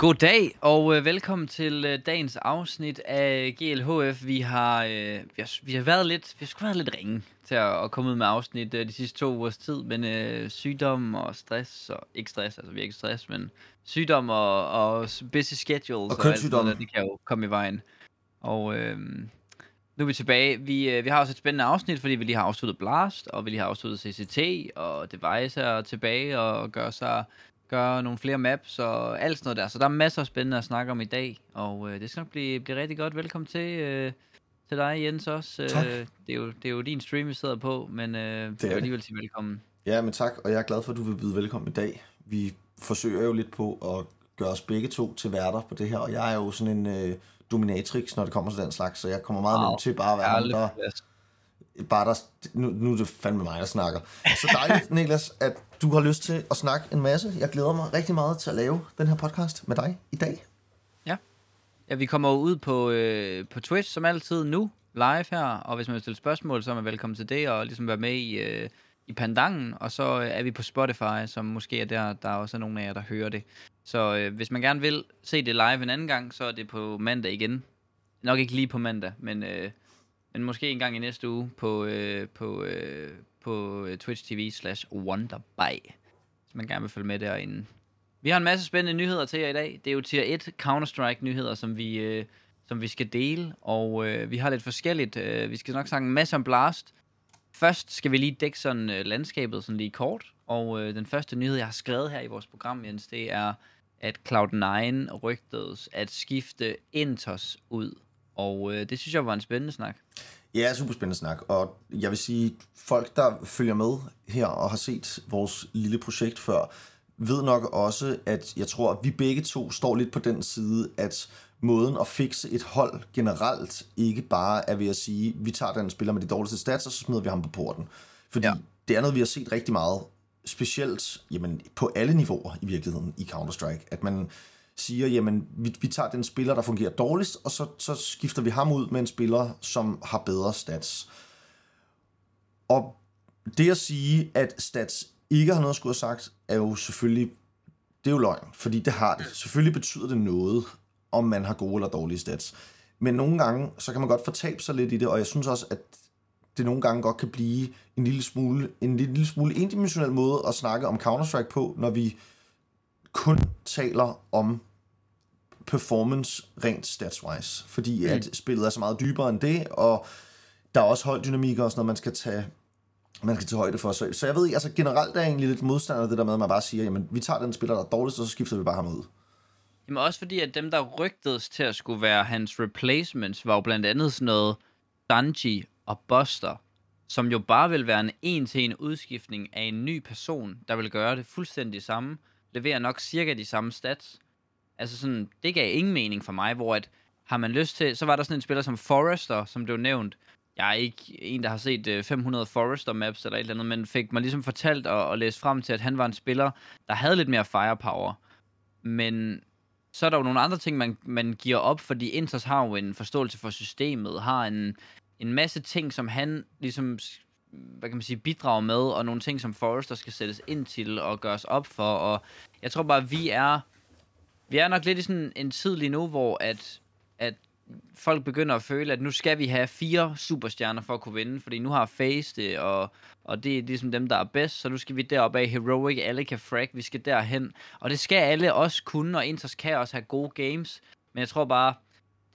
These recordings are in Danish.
Goddag og øh, velkommen til øh, dagens afsnit af GLHF. Vi har, øh, vi har, vi har været lidt, vi har været lidt ringe til at, at komme ud med afsnit øh, de sidste to ugers tid, men øh, sygdom og stress, og ikke stress, altså vi er ikke stress, men sygdom og, og busy schedules Og kønssygdom. alt det kan jo komme i vejen. Og øh, nu er vi tilbage. Vi, øh, vi har også et spændende afsnit, fordi vi lige har afsluttet Blast, og vi lige har afsluttet CCT, og Device er tilbage og gør sig gøre nogle flere maps og alt sådan noget der. Så der er masser af spændende at snakke om i dag, og øh, det skal nok blive, blive rigtig godt. Velkommen til, øh, til dig, Jens, også. Tak. Øh, det, er jo, det er jo din stream, vi sidder på, men øh, det er er det. alligevel sige velkommen. Ja, men tak, og jeg er glad for, at du vil byde velkommen i dag. Vi forsøger jo lidt på at gøre os begge to til værter på det her, og jeg er jo sådan en øh, dominatrix, når det kommer til den slags, så jeg kommer meget Wow. nemt til bare at være ham, der, bare der, nu, nu er det fandme mig, der snakker. Så dejligt, Niklas, at du har lyst til at snakke en masse. Jeg glæder mig rigtig meget til at lave den her podcast med dig i dag. Ja, ja vi kommer ud på, øh, på Twitch, som altid nu, live her, og hvis man vil stille spørgsmål, så er man velkommen til det, og ligesom være med i, øh, i pandangen, og så øh, er vi på Spotify, som måske er der, der er også nogle af jer, der hører det. Så øh, hvis man gerne vil se det live en anden gang, så er det på mandag igen. Nok ikke lige på mandag, men, øh, men måske en gang i næste uge på, øh, på, øh, på øh, Twitch TV slash Wonderby, hvis man gerne vil følge med derinde. Vi har en masse spændende nyheder til jer i dag. Det er jo tier 1 Counter-Strike nyheder, som vi, øh, som vi skal dele, og øh, vi har lidt forskelligt. Øh, vi skal nok snakke en masse om Blast. Først skal vi lige dække sådan øh, landskabet sådan lige kort, og øh, den første nyhed, jeg har skrevet her i vores program, Jens, det er, at Cloud9 rygtedes at skifte Intos ud. Og øh, det synes jeg var en spændende snak. Ja, super spændende snak, og jeg vil sige, folk der følger med her og har set vores lille projekt før, ved nok også, at jeg tror, at vi begge to står lidt på den side, at måden at fikse et hold generelt ikke bare er ved at sige, vi tager den spiller med de dårligste stats, og så smider vi ham på porten. Fordi Ja. det er noget, vi har set rigtig meget, specielt jamen, på alle niveauer i virkeligheden i Counter-Strike, at man siger, jamen, vi, vi tager den spiller, der fungerer dårligst, og så, så skifter vi ham ud med en spiller, som har bedre stats. Og det at sige, at stats ikke har noget at skulle have sagt, er jo selvfølgelig, det er jo løgn, fordi det har det. Selvfølgelig betyder det noget, om man har gode eller dårlige stats. Men nogle gange, så kan man godt fortabe sig lidt i det, og jeg synes også, at det nogle gange godt kan blive en lille smule, en lille smule endimensionel måde at snakke om Counter-Strike på, når vi kun taler om performance rent stats-wise. Fordi mm. at spillet er så meget dybere end det, og der er også holddynamikker og sådan noget, man skal tage, man skal tage højde for. Så, så jeg ved ikke, altså generelt er jeg egentlig lidt modstander af det der med, at man bare siger, jamen vi tager den spiller, der er dårligst, og så skifter vi bare ham ud. Jamen også fordi, at dem, der rygtedes til at skulle være hans replacements, var jo blandt andet sådan noget Dungy og Buster, som jo bare vil være en en-til-en udskiftning af en ny person, der vil gøre det fuldstændig samme, leverer nok cirka de samme stats. Altså sådan, det gav ingen mening for mig, hvor at, har man lyst til, så var der sådan en spiller som Forrester, som blev nævnt. Jeg er ikke en, der har set øh, 500 Forrester maps eller et eller andet, men fik mig ligesom fortalt og, og læst frem til, at han var en spiller, der havde lidt mere firepower. Men så er der jo nogle andre ting, man, man giver op, fordi Inters har jo en forståelse for systemet, har en, en masse ting, som han ligesom, hvad kan man sige, bidrager med, og nogle ting, som Forrester skal sættes ind til og gøres op for, og jeg tror bare, vi er, vi er nok lidt i sådan en tid lige nu, hvor at, at folk begynder at føle, at nu skal vi have fire superstjerner for at kunne vinde, fordi nu har Face det, og, og det er ligesom dem, der er bedst, så nu skal vi deroppe af Heroic, alle kan frag, vi skal derhen, og det skal alle også kunne, og Inters kan også have gode games, men jeg tror bare,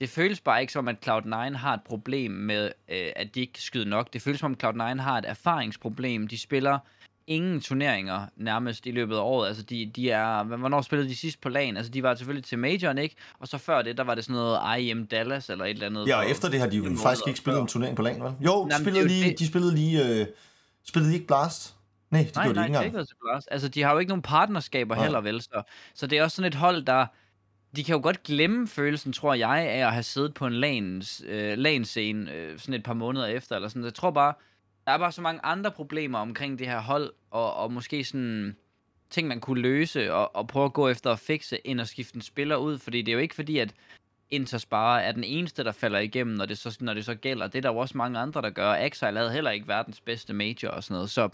det føles bare ikke som, at Cloud9 har et problem med, øh, at de ikke kan skyde nok. Det føles som, at Cloud9 har et erfaringsproblem. De spiller ingen turneringer nærmest i løbet af året. Altså, de, de er... Hvornår spillede de sidst på lagen? Altså, de var selvfølgelig til Majoren, ikke? Og så før det, der var det sådan noget IM Dallas eller et eller andet. Ja, og efter det har de jo faktisk ikke spillet en turnering på lagen, vel? Jo, de Jamen, spillede, det lige, det. de spillede lige, øh, spillede de ikke Blast? Nej, det Nej, gjorde nej, de ikke det engang. ikke været til Blast. Altså, de har jo ikke nogen partnerskaber Nej. heller, vel? Så, så det er også sådan et hold, der... De kan jo godt glemme følelsen, tror jeg, af at have siddet på en lanes, øh, lanescene øh, sådan et par måneder efter, eller sådan. Jeg tror bare, der er bare så mange andre problemer omkring det her hold, og, og måske sådan ting, man kunne løse, og, og prøve at gå efter at fikse, end at skifte en spiller ud, fordi det er jo ikke fordi, at Inters bare er den eneste, der falder igennem, når det så, når det så gælder. Det er der jo også mange andre, der gør. Axel havde heller ikke verdens bedste major og sådan noget, så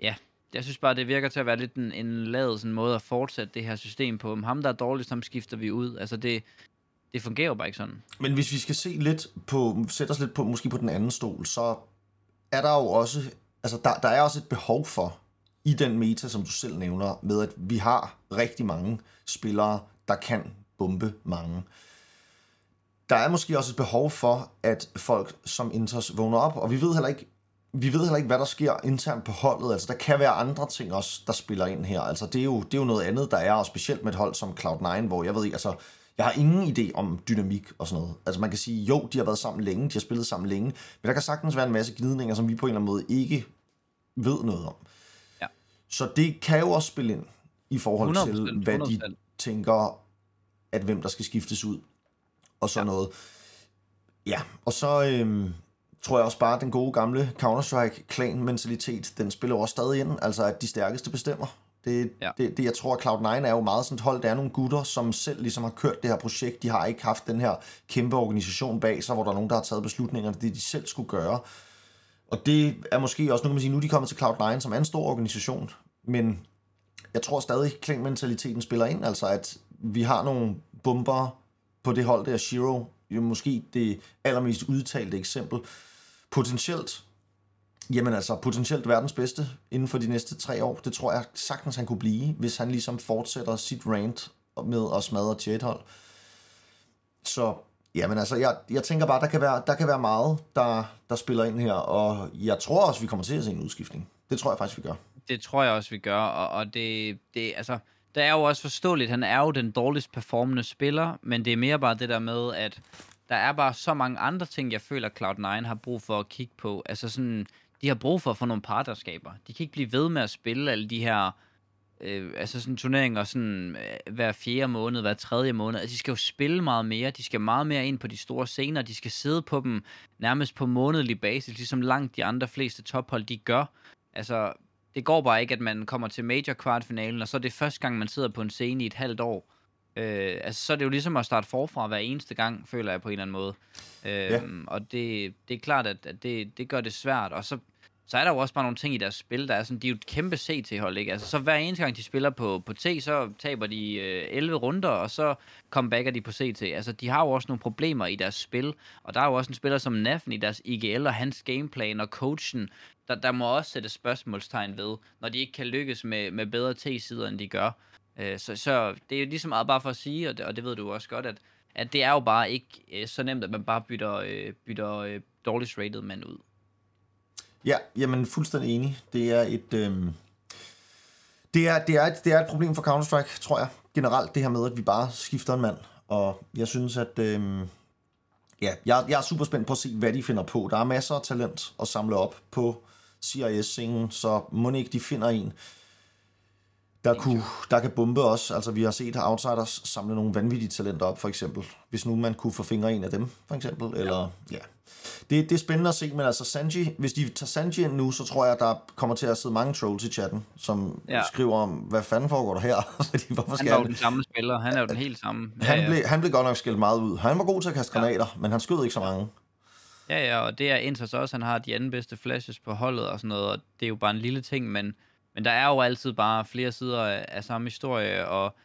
ja, jeg synes bare, det virker til at være lidt en, en lavet sådan måde at fortsætte det her system på. Om ham, der er dårligst, ham skifter vi ud. Altså, det, det fungerer jo bare ikke sådan. Men hvis vi skal se lidt på, sætte os lidt på, måske på den anden stol, så er der jo også, altså der, der er også et behov for, i den meta, som du selv nævner, med at vi har rigtig mange spillere, der kan bombe mange. Der er måske også et behov for, at folk som Inters vågner op, og vi ved heller ikke, vi ved heller ikke, hvad der sker internt på holdet. Altså, der kan være andre ting også, der spiller ind her. Altså, det er jo, det er jo noget andet, der er, og specielt med et hold som Cloud9, hvor jeg ved ikke, altså, jeg har ingen idé om dynamik og sådan noget. Altså, man kan sige, jo, de har været sammen længe, de har spillet sammen længe, men der kan sagtens være en masse gnidninger, som vi på en eller anden måde ikke ved noget om. Ja. Så det kan jo også spille ind i forhold 100%, til, hvad 100%. de tænker, at hvem der skal skiftes ud, og sådan ja. noget. Ja, og så, øhm, tror jeg også bare, at den gode gamle Counter-Strike-klan-mentalitet, den spiller også stadig ind, altså at de stærkeste bestemmer. Det, ja. det, det, jeg tror, at Cloud9 er jo meget sådan et hold, der er nogle gutter, som selv ligesom har kørt det her projekt. De har ikke haft den her kæmpe organisation bag sig, hvor der er nogen, der har taget beslutninger, det de selv skulle gøre. Og det er måske også, nu kan man sige, nu er de kommet til Cloud9, som er en stor organisation, men jeg tror stadig, at klan-mentaliteten spiller ind, altså at vi har nogle bomber på det hold der, Shiro, jo måske det allermest udtalte eksempel, potentielt, jamen altså potentielt verdens bedste inden for de næste tre år. Det tror jeg sagtens, han kunne blive, hvis han ligesom fortsætter sit rant med at smadre Jet-hold. Så jamen altså, jeg, jeg tænker bare, der kan være, der kan være meget, der, der spiller ind her, og jeg tror også, vi kommer til at se en udskiftning. Det tror jeg faktisk, vi gør. Det tror jeg også, vi gør, og, og det, det, altså, det er jo også forståeligt, han er jo den dårligst performende spiller, men det er mere bare det der med, at der er bare så mange andre ting, jeg føler, Cloud9 har brug for at kigge på. Altså sådan, de har brug for at få nogle partnerskaber. De kan ikke blive ved med at spille alle de her øh, altså sådan turneringer sådan øh, hver fjerde måned, hver tredje måned. Altså, de skal jo spille meget mere. De skal meget mere ind på de store scener. De skal sidde på dem nærmest på månedlig basis, ligesom langt de andre fleste tophold, de gør. Altså, det går bare ikke, at man kommer til major kvartfinalen, og så er det første gang, man sidder på en scene i et halvt år. Øh, altså, så er det jo ligesom at starte forfra hver eneste gang, føler jeg på en eller anden måde. Øh, ja. Og det, det er klart, at, at det, det gør det svært. Og så, så er der jo også bare nogle ting i deres spil, der er sådan, de er jo et kæmpe CT-hold, ikke? Altså, så hver eneste gang, de spiller på, på T, så taber de øh, 11 runder, og så comebacker de på CT. Altså, de har jo også nogle problemer i deres spil, og der er jo også en spiller som Naffen i deres IGL, og hans gameplan og coachen, der, der må også sætte spørgsmålstegn ved, når de ikke kan lykkes med, med bedre T-sider, end de gør. Øh, så, så det er jo ligesom meget bare for at sige, og det, og det ved du også godt, at, at det er jo bare ikke øh, så nemt, at man bare bytter, øh, bytter øh, dårligst rated mand ud. Ja, jamen fuldstændig enig. Det er et... Øh... Det er, det, er et, det er et problem for Counter-Strike, tror jeg. Generelt det her med, at vi bare skifter en mand. Og jeg synes, at... Øh... Ja, jeg, jeg er super spændt på at se, hvad de finder på. Der er masser af talent at samle op på CIS-scenen, så må ikke de finder en, der, kunne, der kan bombe også. Altså, vi har set Outsiders samle nogle vanvittige talenter op, for eksempel. Hvis nu man kunne få fingre en af dem, for eksempel. Eller, ja. Det, det er spændende at se, men altså Sanji, hvis de tager Sanji ind nu, så tror jeg, der kommer til at sidde mange trolls i chatten, som ja. skriver om, hvad fanden foregår der her? Fordi, hvorfor han er jo den samme spiller, han er jo den helt samme. Ja, han, ja. Blev, han blev godt nok skældt meget ud. Han var god til at kaste ja. granater, men han skød ikke så mange. Ja, ja, og det er Inters også, han har de anden bedste flashes på holdet og sådan noget, og det er jo bare en lille ting, men men der er jo altid bare flere sider af, af samme historie, og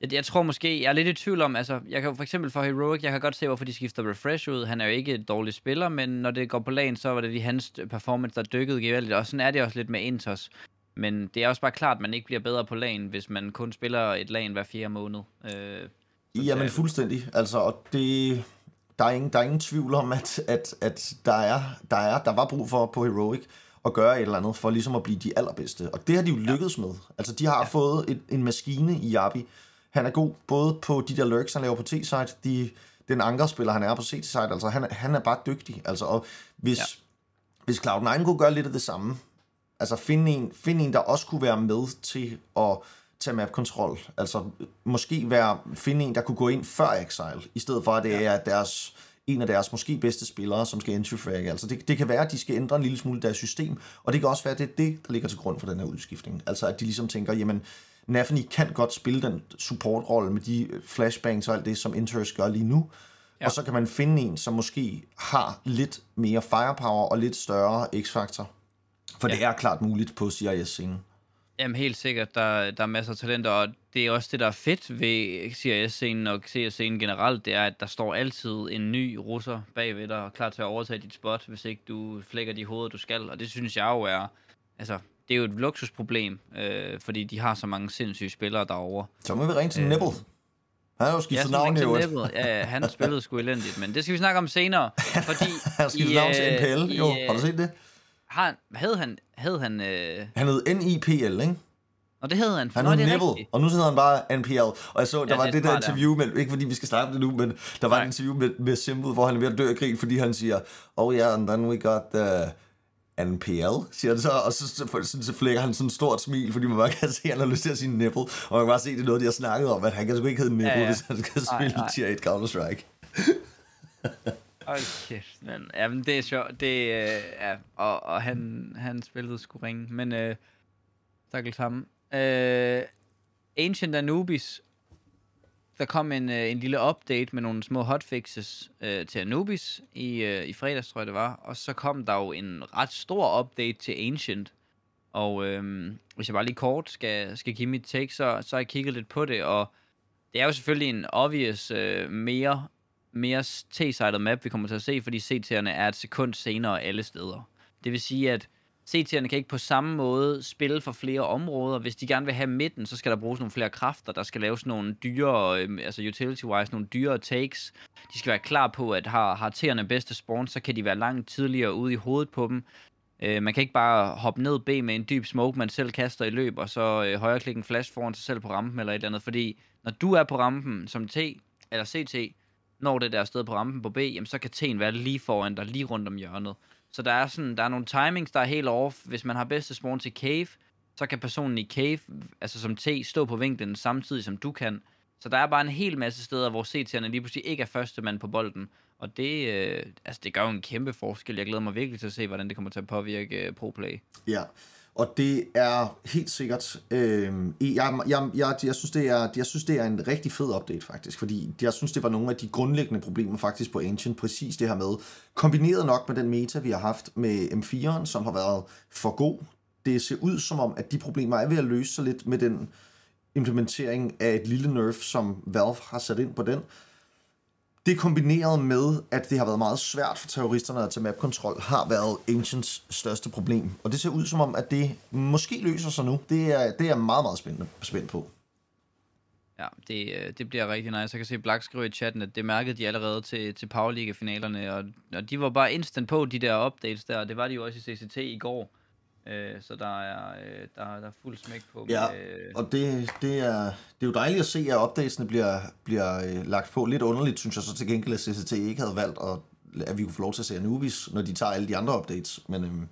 jeg, jeg tror måske, jeg er lidt i tvivl om, altså, jeg kan for eksempel for Heroic, jeg kan godt se, hvorfor de skifter Refresh ud. Han er jo ikke et dårligt spiller, men når det går på lagen, så var det lige hans performance, der dykkede gevaldigt, og sådan er det også lidt med Intos. Men det er også bare klart, at man ikke bliver bedre på lagen, hvis man kun spiller et lagen hver fjerde måned. Øh, Jamen fuldstændig, altså, og det, der er ingen, der er ingen tvivl om, at, at, at der, er, der, er, der var brug for på Heroic at gøre et eller andet for ligesom at blive de allerbedste. Og det har de jo lykkedes med. Altså, de har ja. fået et, en maskine i Yabi. Han er god både på de der lurks, han laver på T-side, de, den ankerspiller, han er på C-side. Altså, han, han er bare dygtig. Altså, og hvis, ja. hvis Cloud9 kunne gøre lidt af det samme, altså finde en, finde en, der også kunne være med til at tage map-kontrol. Altså, måske være, finde en, der kunne gå ind før Exile, i stedet for, at det ja. er deres en af deres måske bedste spillere, som skal entry frag. Altså det, det kan være, at de skal ændre en lille smule deres system, og det kan også være, at det er det, der ligger til grund for den her udskiftning. Altså at de ligesom tænker, jamen, Nafni kan godt spille den supportrolle med de flashbangs og alt det, som Inters gør lige nu, ja. og så kan man finde en, som måske har lidt mere firepower og lidt større x-faktor. For ja. det er klart muligt på CIS-scenen. Jamen helt sikkert, der, der er masser af talenter, og det er også det, der er fedt ved CIS-scenen og CS-scenen generelt, det er, at der står altid en ny russer bagved dig, klar til at overtage dit spot, hvis ikke du flækker de hoveder, du skal, og det synes jeg jo er, altså, det er jo et luksusproblem, øh, fordi de har så mange sindssyge spillere derovre. Så må vi ringe til øh, Nibble. Han har jo skiftet Ja, navn i øvrigt. Ja, han spillede sgu elendigt, men det skal vi snakke om senere, fordi... Han i, navn til øh, NPL, jo. øh, Har du set det? Har, hed han... Hed han øh, Han hed NIPL, ikke? Og det hed han. Han Nå, hed rigtigt. og nu hedder han bare NPL. Og jeg så, der Ja, var det det, er der interview med, ikke fordi vi skal snakke om det nu, men der var Nej. et interview med, med Simple, hvor han er ved at dø af grin, fordi han siger, oh yeah, and then we got the NPL, siger det så, og så, så, så, så flækker han sådan et stort smil, fordi man bare kan se, at han har lyst til at sige nipple, og man kan bare se, det er noget, de har snakket om, at han kan sgu ikke hedde nipple, Ja, ja. hvis han skal Nej, spille tier 1 Counter-Strike. Hold kæft, men, ja, men det er sjovt. Det, øh, ja, og, og han, han spillede sgu ringe, men øh, stakkels ham. Øh, Ancient Anubis, der kom en, øh, en lille update med nogle små hotfixes øh, til Anubis i, øh, i fredags, tror jeg det var. Og så kom der jo en ret stor update til Ancient. Og øh, hvis jeg bare lige kort skal, skal give mit take, så, så har jeg kigget lidt på det, og det er jo selvfølgelig en obvious øh, mere mere T-sided map, vi kommer til at se, fordi CT'erne er et sekund senere alle steder. Det vil sige, at CT'erne kan ikke på samme måde spille for flere områder. Hvis de gerne vil have midten, så skal der bruges nogle flere kræfter. Der skal laves nogle dyre, øhm, altså utility-wise, nogle dyre takes. De skal være klar på, at har, har T'erne bedste spawn, så kan de være langt tidligere ude i hovedet på dem. Øh, man kan ikke bare hoppe ned B med en dyb smoke, man selv kaster i løb, og så øh, højreklikke en flash foran sig selv på rampen eller et eller andet. Fordi når du er på rampen som T, eller CT, når det der sted på rampen på B, jamen så kan T'en være lige foran dig, lige rundt om hjørnet. Så der er sådan, der er nogle timings, der er helt off. Hvis man har bedste spawn til cave, så kan personen i cave, altså som T, stå på vinklen samtidig som du kan. Så der er bare en hel masse steder, hvor CT'erne lige pludselig ikke er første mand på bolden. Og det, øh, altså det gør jo en kæmpe forskel. Jeg glæder mig virkelig til at se, hvordan det kommer til at påvirke øh, pro-play. Ja, og det er helt sikkert, øh, jeg, jeg, jeg, jeg, synes, det er, jeg synes, det er en rigtig fed update faktisk, fordi jeg synes, det var nogle af de grundlæggende problemer faktisk på Ancient, præcis det her med, kombineret nok med den meta, vi har haft med M4'eren, som har været for god. Det ser ud som om, at de problemer er ved at løse sig lidt med den implementering af et lille nerf, som Valve har sat ind på den. Det kombineret med, at det har været meget svært for terroristerne at tage mapkontrol, har været Ancients største problem. Og det ser ud som om, at det måske løser sig nu. Det er, det er meget, meget spændende, spændt på. Ja, det, øh, det bliver rigtig nice. Jeg kan se Black skrive i chatten, at det mærkede de allerede til, til Power League-finalerne, og, og de var bare instant på, de der updates der, og det var de jo også i CCT i går. Øh, så der er, øh, der, der er fuld smæk på. Ja, med, øh, og det, det, er, det er jo dejligt at se, at updatesene bliver, bliver øh, lagt på. Lidt underligt, synes jeg så til gengæld, at CCT ikke havde valgt, at, at vi kunne få lov til at se Anubis, når de tager alle de andre updates. Men øhm,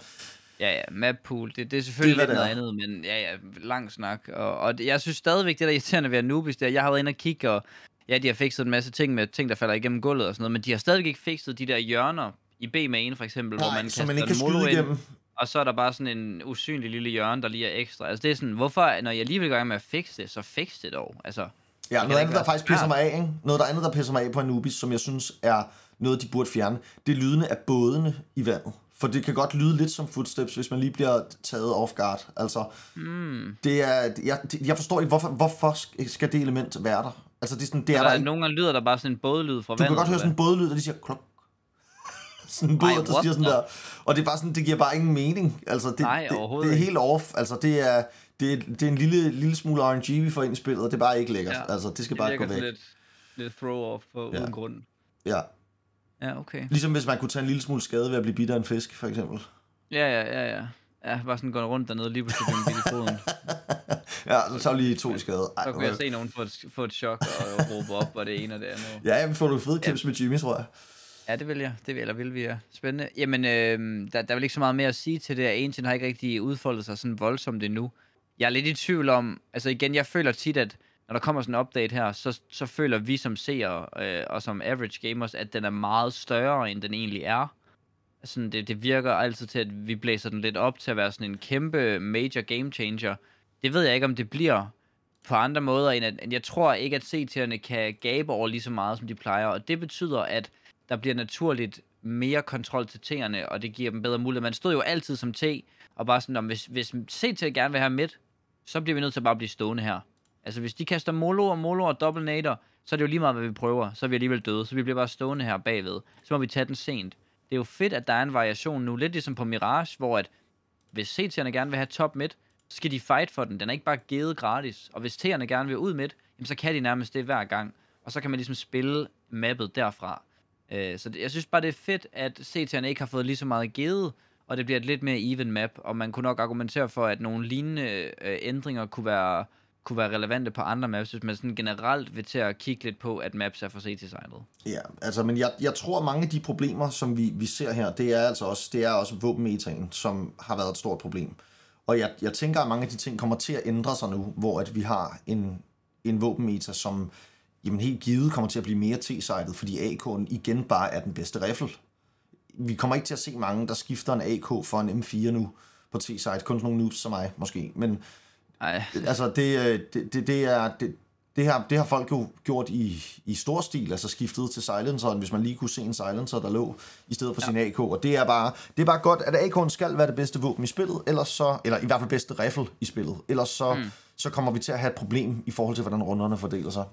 Ja, ja, map pool, det, det er selvfølgelig Det er, lidt noget det andet, men ja, ja, lang snak. Og, og det, jeg synes stadigvæk, det der er irriterende ved Anubis, det er, jeg har været inde og kigge, og ja, de har fikset en masse ting med ting, der falder igennem gulvet og sådan noget, men de har stadigvæk ikke fikset de der hjørner i B-main for eksempel, hvor man så man kaster ikke kan skyde ind, igennem. Og så er der bare sådan en usynlig lille hjørne, der lige er ekstra. Altså det er sådan, hvorfor, når jeg lige vil gå i gang med at fikse det, så fix det dog. Altså, Ja, kan noget andet, der faktisk pisser mig af, ikke? Noget der andet, der pisser mig af på Anubis, som jeg synes er noget, de burde fjerne, det er lydene af bådene i vandet. For det kan godt lyde lidt som footsteps, hvis man lige bliver taget off guard. Altså, mm, det er, jeg, det- jeg forstår ikke, hvorfor, hvorfor skal det element være der? Altså, det er, sådan, det er der, der der ikke. nogle gange lyder der bare sådan en bådlyd fra Du kan vandet. godt høre sådan en bådlyd, der de siger klok. Sådan en båd, Ej, der siger sådan the- der. Og det er bare sådan, det giver bare ingen mening. Altså, det, Nej, det, det er helt off. Altså, det er, det er, det er en lille, lille smule RNG, vi får ind i spillet, og det er bare ikke lækkert. Ja, altså, det skal det bare gå væk. sådan lidt, lidt throw-off på, Ja. uden grund. Ja. Ja, okay. Ligesom hvis man kunne tage en lille smule skade ved at blive bidt af en fisk, for eksempel. Ja, ja, ja, ja. Ja, bare sådan går rundt dernede, lige pludselig bidt i foden. Ja, så tager lige to i skade. Ej, Så kunne jeg se nogen få et, få et chok og råbe op, og det ene og det andet. Ja, vi får nogle fede clips med Jimmy, tror jeg. Ja, det vil jeg. Det vil, eller vil vi, ja. Spændende. Jamen, øh, der, der er vel ikke så meget mere at sige til det, at Ancient har ikke rigtig udfoldet sig sådan voldsomt endnu. Jeg er lidt i tvivl om, altså igen, jeg føler tit, at når der kommer sådan en update her, så, så føler vi som seere øh, og som average gamers, at den er meget større, end den egentlig er. Sådan, det, det virker altid til, at vi blæser den lidt op til at være sådan en kæmpe major game changer. Det ved jeg ikke, om det bliver på andre måder, end at at jeg tror ikke, at CT'erne kan gabe over lige så meget, som de plejer. Og det betyder, at der bliver naturligt mere kontrol til T'erne, og det giver dem bedre mulighed. Man stod jo altid som T og bare sådan, om hvis, hvis CT gerne vil have midt, så bliver vi nødt til at bare blive stående her. Altså, hvis de kaster Molo og Molo og Double Nader, så er det jo lige meget, hvad vi prøver. Så er vi alligevel døde, så vi bliver bare stående her bagved. Så må vi tage den sent. Det er jo fedt, at der er en variation nu, lidt ligesom på Mirage, hvor at hvis CT'erne gerne vil have top midt, så skal de fight for den. Den er ikke bare givet gratis. Og hvis T'erne gerne vil ud midt, jamen, så kan de nærmest det hver gang. Og så kan man ligesom spille mappet derfra. Øh, så det, jeg synes bare, det er fedt, at CT'erne ikke har fået lige så meget givet, og det bliver et lidt mere even map, og man kunne nok argumentere for, at nogle lignende øh, ændringer kunne være, kunne være relevante på andre maps, hvis man sådan generelt vil til at kigge lidt på, at maps er for CT-signet. Ja, altså, men jeg, jeg tror, mange af de problemer, som vi, vi ser her, det er altså også, det er også våbenmetaen, som har været et stort problem. Og jeg, jeg tænker, at mange af de ting kommer til at ændre sig nu, hvor at vi har en, en våbenmeta, som jamen helt givet kommer til at blive mere t-sidet, fordi AK'en igen bare er den bedste riffel. Vi kommer ikke til at se mange, der skifter en AK for en M4 nu på t-side. Kun nogle noobs som mig, måske. Men Ej. altså, det, øh, det, det, det er... Det, det har, det har folk jo gjort i, i stor stil, altså skiftet til silenceren, hvis man lige kunne se en silencer, der lå i stedet for ja. sin AK. Og det er bare, det er bare godt, at AK'en skal være det bedste våben i spillet, ellers så, eller i hvert fald bedste rifle i spillet. Ellers så, mm. så kommer vi til at have et problem i forhold til, hvordan runderne fordeler sig.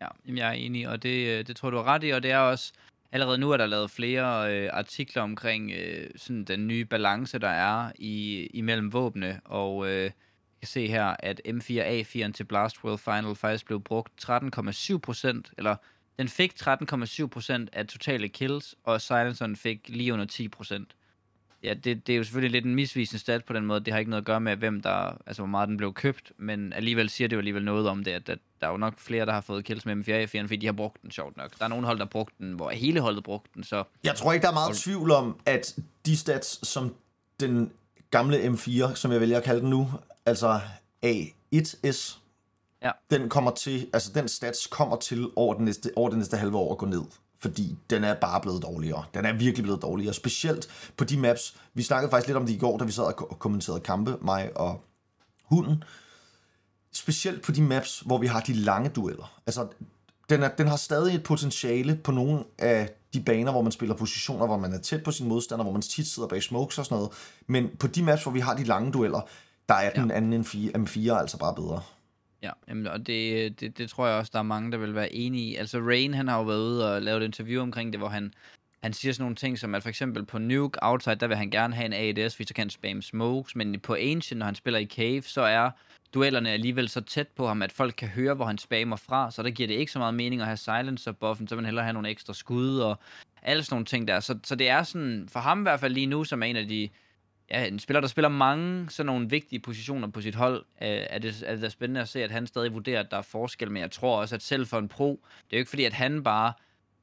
Ja, jamen jeg er enig, og det, øh, det tror du er ret i, og det er også, allerede nu er der lavet flere øh, artikler omkring øh, sådan den nye balance, der er i, imellem våbne, og øh, jeg kan se her, at M4A4'en til Blast World Final faktisk blev brugt 13,7 procent, eller den fik 13,7 procent af totale kills, og Silenceren fik lige under 10 procent. Ja, det, det er jo selvfølgelig lidt en misvisende stat på den måde. Det har ikke noget at gøre med, hvem der, altså hvor meget den blev købt, men alligevel siger det jo alligevel noget om det, at, at der er jo nok flere, der har fået kills med M4 4 fordi de har brugt den sjovt nok. Der er nogle hold, der har brugt den, hvor hele holdet brugt den, så... Jeg tror ikke, der er meget tvivl om, at de stats, som den gamle M4, som jeg vælger at kalde den nu, altså A1S, ja. den kommer til, altså den stats kommer til over den næste, over den næste halve år at gå ned fordi den er bare blevet dårligere. Den er virkelig blevet dårligere, specielt på de maps. Vi snakkede faktisk lidt om det i går, da vi sad og kommenterede kampe, mig og hunden. Specielt på de maps, hvor vi har de lange dueller. Altså, den, er, den har stadig et potentiale på nogle af de baner, hvor man spiller positioner, hvor man er tæt på sin modstander, hvor man tit sidder bag smokes og sådan noget. Men på de maps, hvor vi har de lange dueller, der er den ja. anden M4 altså bare bedre. Ja, jamen, og det, det, det tror jeg også, der er mange, der vil være enige i. Altså Rain, han har jo været ude og lavet et interview omkring det, hvor han, han siger sådan nogle ting, som at for eksempel på Nuke Outside, der vil han gerne have en ADS, hvis så kan spam smokes, men på Ancient, når han spiller i Cave, så er duellerne alligevel så tæt på ham, at folk kan høre, hvor han spammer fra, så der giver det ikke så meget mening at have silencer buffen, så vil han hellere have nogle ekstra skud og alle sådan nogle ting der. Så, så det er sådan, for ham i hvert fald lige nu, som er en af de ja, en spiller, der spiller mange sådan nogle vigtige positioner på sit hold, øh, er, det, er det spændende at se, at han stadig vurderer, at der er forskel, men jeg tror også, at selv for en pro, det er jo ikke fordi, at han bare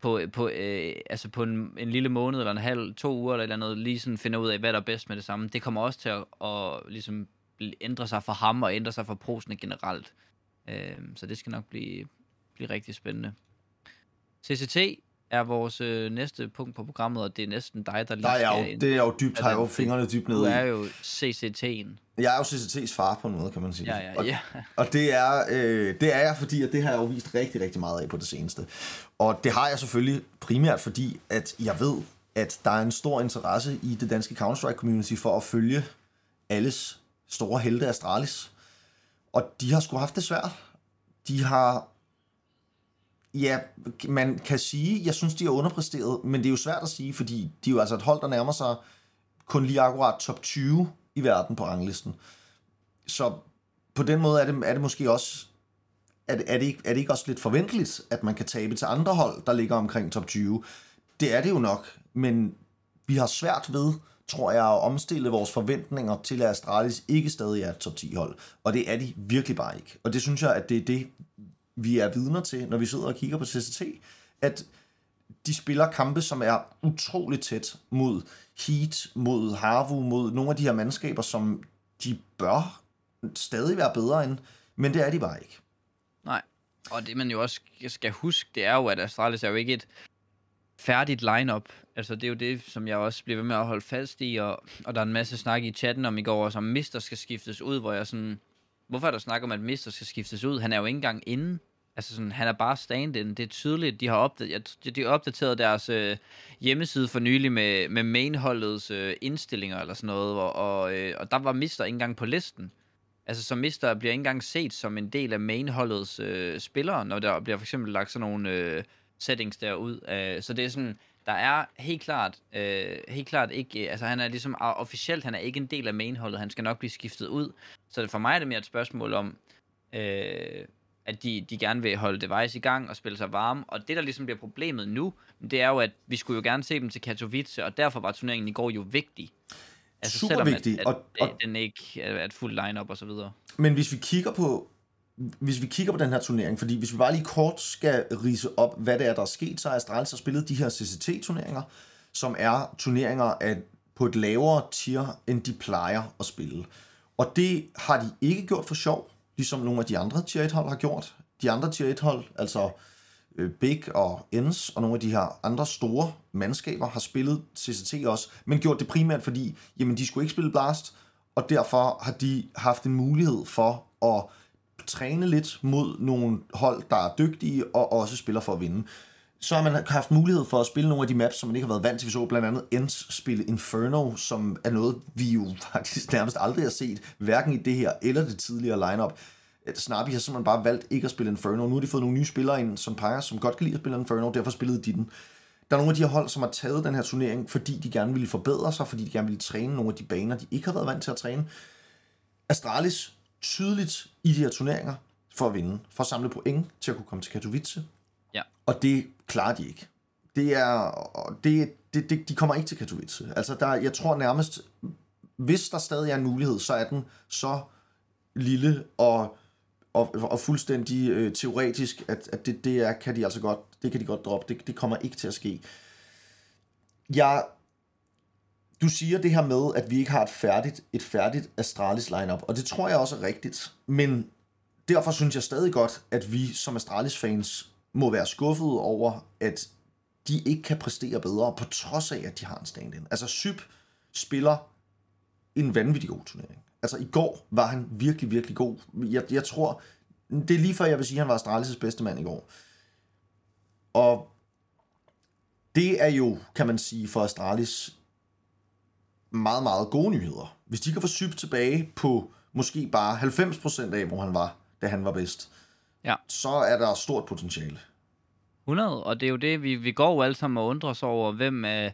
på, på, øh, altså på en, en lille måned eller en halv, to uger eller noget, lige sådan finder ud af, hvad der er bedst med det samme. Det kommer også til at, at ligesom ændre sig for ham og ændre sig for prosene generelt. Øh, så det skal nok blive, blive rigtig spændende. CCT er vores øh, næste punkt på programmet, og det er næsten dig, der lige der er jo, Det er jo dybt, har jo fingrene dybt nede Du er jo CCT'en. Jeg er jo CCT's far på en måde, kan man sige. Ja, ja, ja. Og, og det, er, øh, det er jeg, fordi at det har jeg jo vist rigtig, rigtig meget af på det seneste. Og det har jeg selvfølgelig primært, fordi at jeg ved, at der er en stor interesse i det danske Counter-Strike-community for at følge alles store helte Astralis. Og de har sgu haft det svært. De har Ja, man kan sige, jeg synes, de har underpresteret, men det er jo svært at sige, fordi de er jo altså et hold, der nærmer sig kun lige akkurat top 20 i verden på ranglisten. Så på den måde er det, er det måske også, er det, er, det ikke, er det ikke også lidt forventeligt, at man kan tabe til andre hold, der ligger omkring top 20? Det er det jo nok, men vi har svært ved, tror jeg, at omstille vores forventninger til, at Astralis ikke stadig er et top 10 hold. Og det er de virkelig bare ikke. Og det synes jeg, at det er det, vi er vidner til, når vi sidder og kigger på CCT, at de spiller kampe, som er utroligt tæt mod Heat, mod Harvu, mod nogle af de her mandskaber, som de bør stadig være bedre end, men det er de bare ikke. Nej, og det man jo også skal huske, det er jo, at Astralis er jo ikke et færdigt lineup. Altså det er jo det, som jeg også bliver ved med at holde fast i, og, og der er en masse snak i chatten om i går, som Mister skal skiftes ud, hvor jeg sådan, hvorfor er der snak om, at Mister skal skiftes ud? Han er jo ikke engang inde Altså sådan, han er bare stand-in. Det er tydeligt, de har opdateret, de har opdateret deres øh, hjemmeside for nylig med, med mainholdets øh, indstillinger eller sådan noget, og, og, øh, og der var Mister ikke engang på listen. Altså, så Mister bliver ikke engang set som en del af mainholdets øh, spillere, når der bliver for eksempel lagt sådan nogle øh, settings derud. Øh, så det er sådan, der er helt klart, øh, helt klart ikke, altså han er ligesom officielt, han er ikke en del af mainholdet, han skal nok blive skiftet ud. Så det for mig er det mere et spørgsmål om, øh, at de, de gerne vil holde device i gang og spille sig varme. Og det, der ligesom bliver problemet nu, det er jo, at vi skulle jo gerne se dem til Katowice, og derfor var turneringen i går jo vigtig. Altså, Super selvom vigtig. At, at, og, og, den ikke er et fuldt line-up og så videre. Men hvis vi kigger på hvis vi kigger på den her turnering, fordi hvis vi bare lige kort skal rise op, hvad det er, der er sket, så har Astralis har spillet de her CCT-turneringer, som er turneringer af, på et lavere tier, end de plejer at spille. Og det har de ikke gjort for sjov ligesom nogle af de andre tier 1-hold har gjort. De andre tier 1-hold, altså øh, Big og Ens og nogle af de her andre store mandskaber har spillet CCT også, men gjort det primært fordi, jamen de skulle ikke spille Blast, og derfor har de haft en mulighed for at træne lidt mod nogle hold, der er dygtige og også spiller for at vinde så har man haft mulighed for at spille nogle af de maps, som man ikke har været vant til. Vi så blandt andet Ends spille Inferno, som er noget, vi jo faktisk nærmest aldrig har set, hverken i det her eller det tidligere lineup. Snappy har simpelthen bare valgt ikke at spille Inferno. Nu har de fået nogle nye spillere ind, som peger, som godt kan lide at spille Inferno, derfor spillede de den. Der er nogle af de her hold, som har taget den her turnering, fordi de gerne ville forbedre sig, fordi de gerne ville træne nogle af de baner, de ikke har været vant til at træne. Astralis tydeligt i de her turneringer for at vinde, for at samle point til at kunne komme til Katowice, Ja. Og det klarer de ikke. Det er, det, det, det, de kommer ikke til Katowice. Altså, der, jeg tror nærmest, hvis der stadig er en mulighed, så er den så lille og, og, og fuldstændig øh, teoretisk, at, at det, det er, kan de altså godt, det kan de godt droppe. Det, det kommer ikke til at ske. Jeg, du siger det her med, at vi ikke har et færdigt, et færdigt Astralis lineup, og det tror jeg også er rigtigt. Men derfor synes jeg stadig godt, at vi som Astralis fans må være skuffet over, at de ikke kan præstere bedre, på trods af, at de har en stand-in. Altså, Syb spiller en vanvittig god turnering. Altså, i går var han virkelig, virkelig god. Jeg, jeg tror, det er lige før, jeg vil sige, at han var Astralis' bedste mand i går. Og det er jo, kan man sige, for Astralis meget, meget gode nyheder. Hvis de kan få Syb tilbage på måske bare 90% af, hvor han var, da han var bedst, ja. så er der stort potentiale. 100, og det er jo det, vi, vi går jo alle sammen og undrer os over, hvem, er,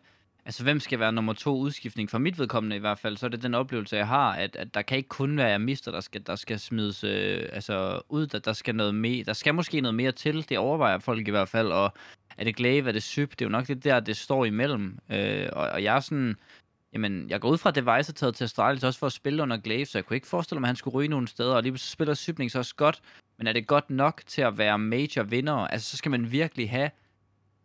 altså, hvem skal være nummer to udskiftning, for mit vedkommende i hvert fald, så er det den oplevelse, jeg har, at, at der kan ikke kun være mister, der skal, der skal smides øh, altså, ud, der, der skal noget mere, der skal måske noget mere til, det overvejer folk i hvert fald, og er det Glaive, er det Syb, det er jo nok det der, det står imellem, øh, og, og jeg er sådan, Jamen, jeg går ud fra, at Device er taget til Astralis også for at spille under Glaive, så jeg kunne ikke forestille mig, at han skulle ryge nogen steder, og lige så spiller Sybning så også godt, men er det godt nok til at være major vinder? Altså, så skal man virkelig have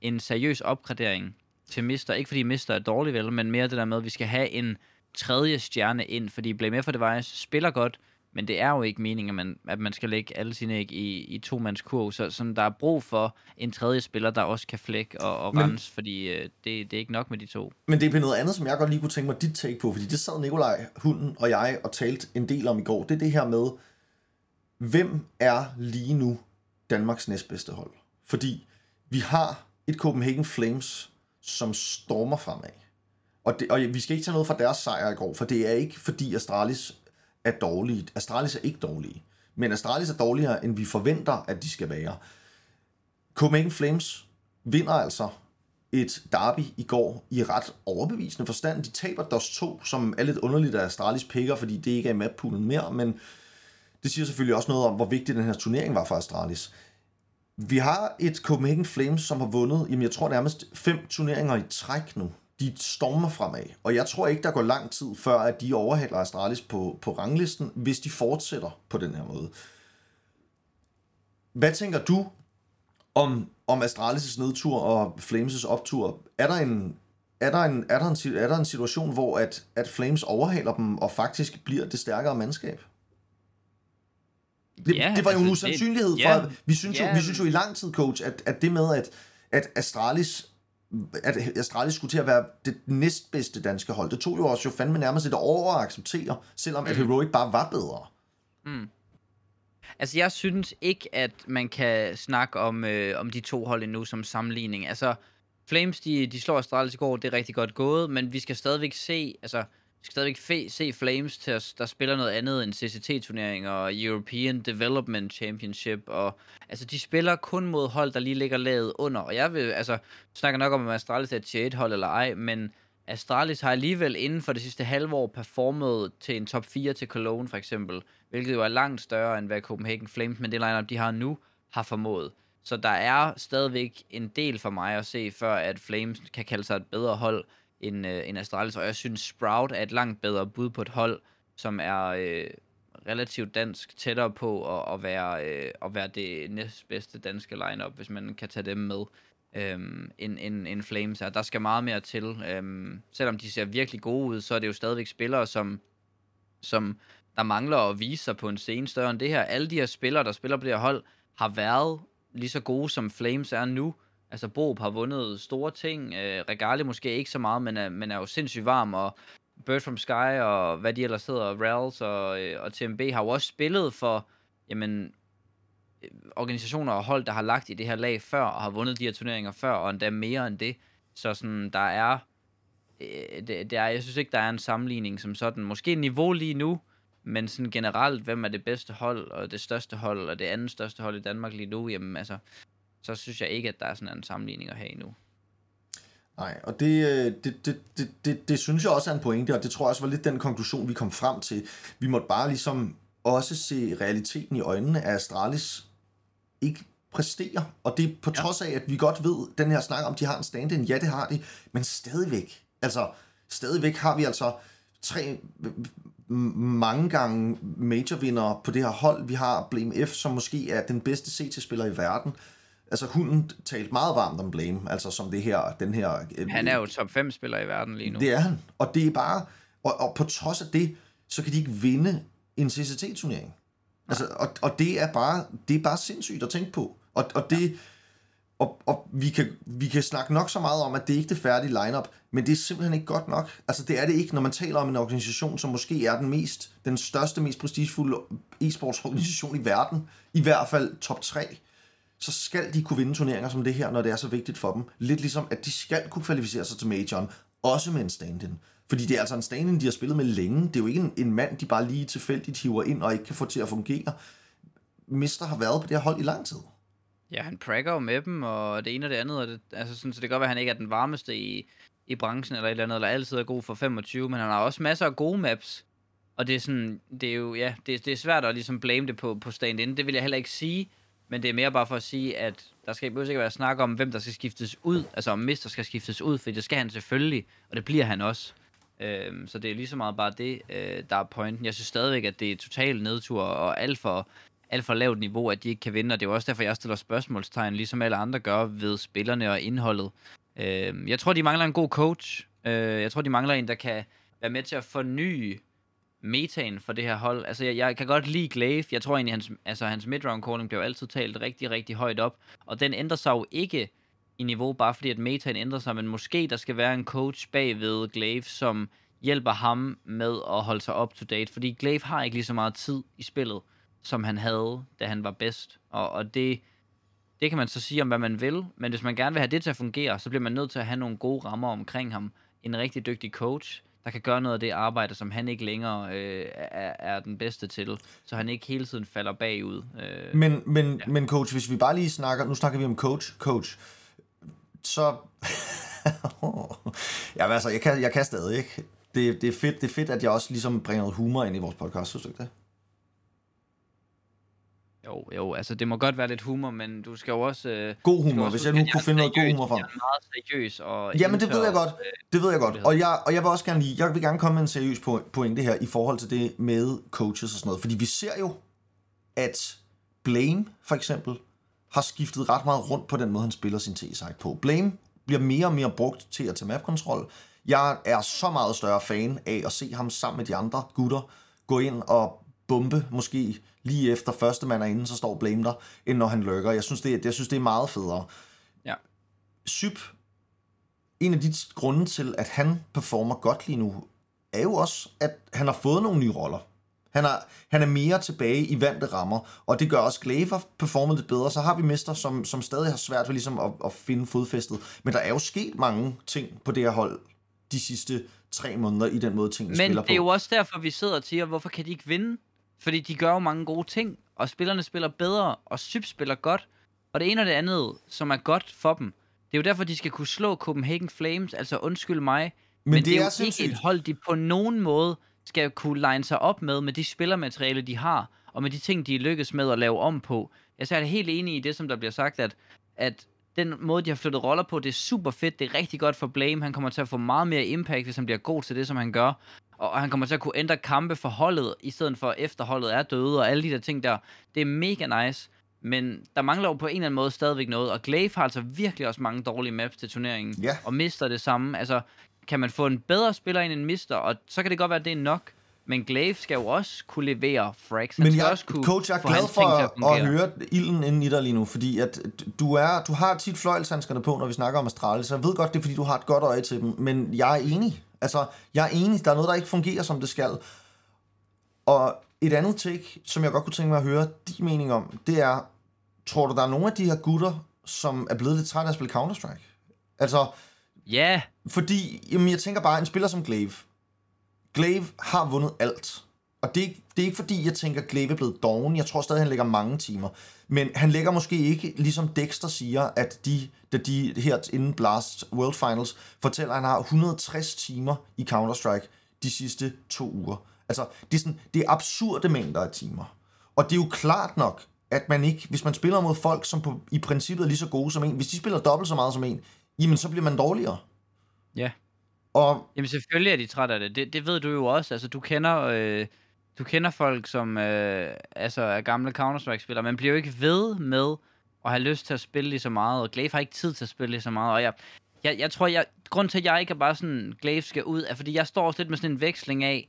en seriøs opgradering til Mister. Ikke fordi Mister er dårlig, vel, men mere det der med, at vi skal have en tredje stjerne ind, fordi Blame for Device spiller godt, men det er jo ikke meningen, at man, at man skal lægge alle sine æg i, i to mands kurv. Så sådan, der er brug for en tredje spiller, der også kan flække og, og men, rense, fordi øh, det, det er ikke nok med de to. Men det er på noget andet, som jeg godt lige kunne tænke mig dit take på, fordi det sad Nikolaj, hunden og jeg og talte en del om i går. Det er det her med, hvem er lige nu Danmarks næstbedste hold? Fordi vi har et Copenhagen Flames, som stormer fremad. Og, det, og vi skal ikke tage noget fra deres sejr i går, for det er ikke fordi Astralis er dårlige. Astralis er ikke dårlige. Men Astralis er dårligere, end vi forventer, at de skal være. Copenhagen Flames vinder altså et derby i går i ret overbevisende forstand. De taber DOS 2, som er lidt underligt af Astralis picker, fordi det ikke er i mappoolen mere, men det siger selvfølgelig også noget om, hvor vigtig den her turnering var for Astralis. Vi har et Copenhagen Flames, som har vundet, jamen jeg tror nærmest fem turneringer i træk nu. De stormer fremad, og jeg tror ikke, der går lang tid, før at de overhaler Astralis på, på ranglisten, hvis de fortsætter på den her måde. Hvad tænker du om, om Astralis' nedtur og Flames' optur? Er der en, er der en, er der en, er der en situation, hvor at, at Flames overhaler dem og faktisk bliver det stærkere mandskab? Det, ja, det var jo altså, en usandsynlighed det, for, ja, vi synes, ja. jo, vi synes jo i lang tid, coach, at, at det med, at, at Astralis at Astralis skulle til at være det næstbedste danske hold. Det tog jo også jo fandme nærmest et år at acceptere, selvom at Heroic bare var bedre. Mm. Altså, jeg synes ikke, at man kan snakke om, øh, om de to hold endnu som sammenligning. Altså, Flames, de, de slår Astralis i går, det er rigtig godt gået, men vi skal stadigvæk se, altså, vi skal stadigvæk fe, se Flames, til at, der spiller noget andet end CCT-turneringer og European Development Championship, og altså, de spiller kun mod hold, der lige ligger lavet under, og jeg vil, altså, snakker nok om, at Astralis er et shade hold eller ej, men Astralis har alligevel inden for det sidste halve år performet til en top 4 til Cologne for eksempel, hvilket jo er langt større end hvad Copenhagen Flames, men det lineup de har nu, har formået. Så der er stadigvæk en del for mig at se, før at Flames kan kalde sig et bedre hold end, øh, end Astralis, og jeg synes Sprout er et langt bedre bud på et hold, som er øh, relativt dansk tættere på at, at, være, øh, at være det næstbedste danske lineup, hvis man kan tage dem med øhm, end, end, end Flames er. Der skal meget mere til. Øhm, selvom de ser virkelig gode ud, så er det jo stadigvæk spillere, som, som der mangler at vise sig på en scene større end det her. Alle de her spillere, der spiller på det her hold, har været lige så gode, som Flames er nu. Altså, Bob har vundet store ting. Øh, Regali måske ikke så meget, men er, men er jo sindssygt varm, og Bird from Sky, og hvad de ellers hedder, Rals og, øh, og TMB, har jo også spillet for, jamen, øh, organisationer og hold, der har lagt i det her lag før, og har vundet de her turneringer før, og endda mere end det. Så sådan, der er, øh, det, det er, jeg synes ikke, der er en sammenligning som sådan. Måske niveau lige nu, men sådan generelt, hvem er det bedste hold, og det største hold, og det andet største hold i Danmark lige nu, jamen altså, så synes jeg ikke, at der er sådan en sammenligning at have endnu. Nej, og det, det, det, det, det, det synes jeg også er en pointe, og det tror jeg også var lidt den konklusion, vi kom frem til. Vi måtte bare ligesom også se realiteten i øjnene af Astralis ikke præsterer. Og det er på ja. trods af, at vi godt ved, den her snak om, de har en stand-in, ja, det har de, men stadigvæk, altså, stadigvæk har vi altså tre mange gange major på det her hold. Vi har Blame F, som måske er den bedste CT-spiller i verden. Altså, hunden talt meget varmt om Blame, altså som det her, den her... Øh, han er jo top 5 spiller i verden lige nu. Det er han, og det er bare... Og, og på trods af det, så kan de ikke vinde en CCT-turnering. Altså, og, og det er bare det er bare sindssygt at tænke på. Og, og det og, og vi, kan, vi kan snakke nok så meget om, at det ikke er det færdige lineup, men det er simpelthen ikke godt nok. Altså det er det ikke, når man taler om en organisation, som måske er den mest, den største, mest prestigefulde e-sportsorganisation i verden, i hvert fald top 3, så skal de kunne vinde turneringer som det her, når det er så vigtigt for dem. Lidt ligesom, at de skal kunne kvalificere sig til majoren, også med en stand-in. Fordi det er altså en stand de har spillet med længe. Det er jo ikke en, en mand, de bare lige tilfældigt hiver ind og ikke kan få til at fungere. Mister har været på det her hold i lang tid. Ja, han prækker jo med dem, og det ene og det andet. Og det, altså sådan, så det kan godt være, at han ikke er den varmeste i, i branchen eller et eller andet, eller altid er god for 25, men han har også masser af gode maps. Og det er sådan, det er jo, ja, det, det er svært at ligesom blame det på, på stand-in. Det vil jeg heller ikke sige, men det er mere bare for at sige, at der skal ikke være snak om, hvem der skal skiftes ud, altså om Mister skal skiftes ud, for det skal han selvfølgelig, og det bliver han også. Øhm, så det er lige så meget bare det, øh, der er pointen. Jeg synes stadigvæk, at det er total nedtur og alt for, alt for lavt niveau, at de ikke kan vinde, og det er også derfor, jeg stiller spørgsmålstegn, ligesom alle andre gør ved spillerne og indholdet. Øhm, jeg tror, de mangler en god coach. Øh, jeg tror, de mangler en, der kan være med til at forny metaen for det her hold. Altså, jeg, jeg kan godt lide Glaive. Jeg tror egentlig, hans, altså, hans midround calling bliver altid talt rigtig, rigtig højt op. Og den ændrer sig jo ikke i niveau, bare fordi at metaen ændrer sig, men måske der skal være en coach bagved Glaive, som hjælper ham med at holde sig up to date, fordi Glaive har ikke lige så meget tid i spillet, som han havde, da han var bedst. Og, og det, det kan man så sige om, hvad man vil, men hvis man gerne vil have det til at fungere, så bliver man nødt til at have nogle gode rammer omkring ham. En rigtig dygtig coach, der kan gøre noget af det arbejde, som han ikke længere øh, er, er den bedste til, så han ikke hele tiden falder bagud. Øh, men, men, ja. men coach, hvis vi bare lige snakker, nu snakker vi om coach, coach, så... ja, altså, jeg kan, jeg kan stadig ikke. Det, det, er fedt, det er fedt, at jeg også ligesom bringer noget humor ind i vores podcast, synes du ikke det? Jo, jo, altså det må godt være lidt humor, men du skal jo også... Øh, god humor, også, hvis jeg nu kunne finde noget god humor fra. Jeg er meget seriøs og... Jamen det ved jeg godt, det ved jeg godt. Og jeg, og jeg vil også gerne lige, jeg vil gerne komme med en seriøs pointe her i forhold til det med coaches og sådan noget. Fordi vi ser jo, at Blame for eksempel har skiftet ret meget rundt på den måde, han spiller sin T-site på. Blame bliver mere og mere brugt til at tage map-kontrol. Jeg er så meget større fan af at se ham sammen med de andre gutter gå ind og bombe, måske lige efter første mand er inde, så står Blame der, end når han lurker. Jeg synes, det, er, jeg synes, det er meget federe. Ja. Syb, en af de grunde til, at han performer godt lige nu, er jo også, at han har fået nogle nye roller. Han er, han er mere tilbage i vante rammer, og det gør også Glaive har performet lidt bedre. Så har vi Mester, som, som stadig har svært ved ligesom at, at finde fodfæstet. Men der er jo sket mange ting på det her hold de sidste tre måneder i den måde, tingene Men spiller på. det er jo også derfor, vi sidder og siger, hvorfor kan de ikke vinde? Fordi de gør jo mange gode ting, og spillerne spiller bedre, og Syb spiller godt. Og det ene og det andet, som er godt for dem, det er jo derfor, de skal kunne slå Copenhagen Flames, altså undskyld mig. Men, men det, det er, er jo sindssygt. ikke et hold, de på nogen måde skal kunne line sig op med, med de spillermateriale, de har, og med de ting, de er lykkes med at lave om på. Jeg er helt enig i det, som der bliver sagt, at, at den måde, de har flyttet roller på, det er super fedt. Det er rigtig godt for Blame. Han kommer til at få meget mere impact, hvis han bliver god til det, som han gør. Og han kommer til at kunne ændre kampe for holdet, i stedet for efter holdet er døde, og alle de der ting der. Det er mega nice. Men der mangler jo på en eller anden måde stadigvæk noget, og Glaive har altså virkelig også mange dårlige maps til turneringen, ja. og mister det samme. Altså, kan man få en bedre spiller end Mister, og så kan det godt være, at det er nok, men Glaive skal jo også kunne levere frags. Men jeg, også kunne coach, jeg er glad for at, at høre ilden inden i dig lige nu, fordi at du, er, du har tit fløjlshandskerne på, når vi snakker om Astralis, så jeg ved godt, det er, fordi du har et godt øje til dem, men jeg er enig. Altså, jeg er enig, der er noget, der ikke fungerer, som det skal. Og et andet take, som jeg godt kunne tænke mig at høre din mening om, det er, tror du, der er nogle af de her gutter, som er blevet lidt trætte af at spille Counter-Strike? Altså, Ja. Yeah. Fordi, jamen, jeg tænker bare, en spiller som Glaive. Glaive har vundet alt. Og det er, ikke, det er ikke fordi, jeg tænker, at Glaive er blevet doven. Jeg tror stadig, han lægger mange timer. Men han lægger måske ikke, ligesom Dexter siger, at de, da de her inden Blast World Finals, fortæller, at han har 160 timer i Counter-Strike de sidste to uger. Altså, det er, sådan, det er absurde mængder af timer. Og det er jo klart nok, at man ikke, hvis man spiller mod folk, som på, i princippet er lige så gode som en, hvis de spiller dobbelt så meget som en, jamen så bliver man dårligere. Ja. Og, Jamen selvfølgelig er de trætte af det. det. Det ved du jo også. Altså, du kender, øh, du kender folk, som øh, altså, er gamle Counter-Strike-spillere. Man bliver jo ikke ved med at have lyst til at spille lige så meget. Og Glaive har ikke tid til at spille lige så meget. Og jeg, jeg, jeg tror, jeg, grund til, at jeg ikke er bare sådan, Glaive skal ud, er, fordi jeg står også lidt med sådan en veksling af,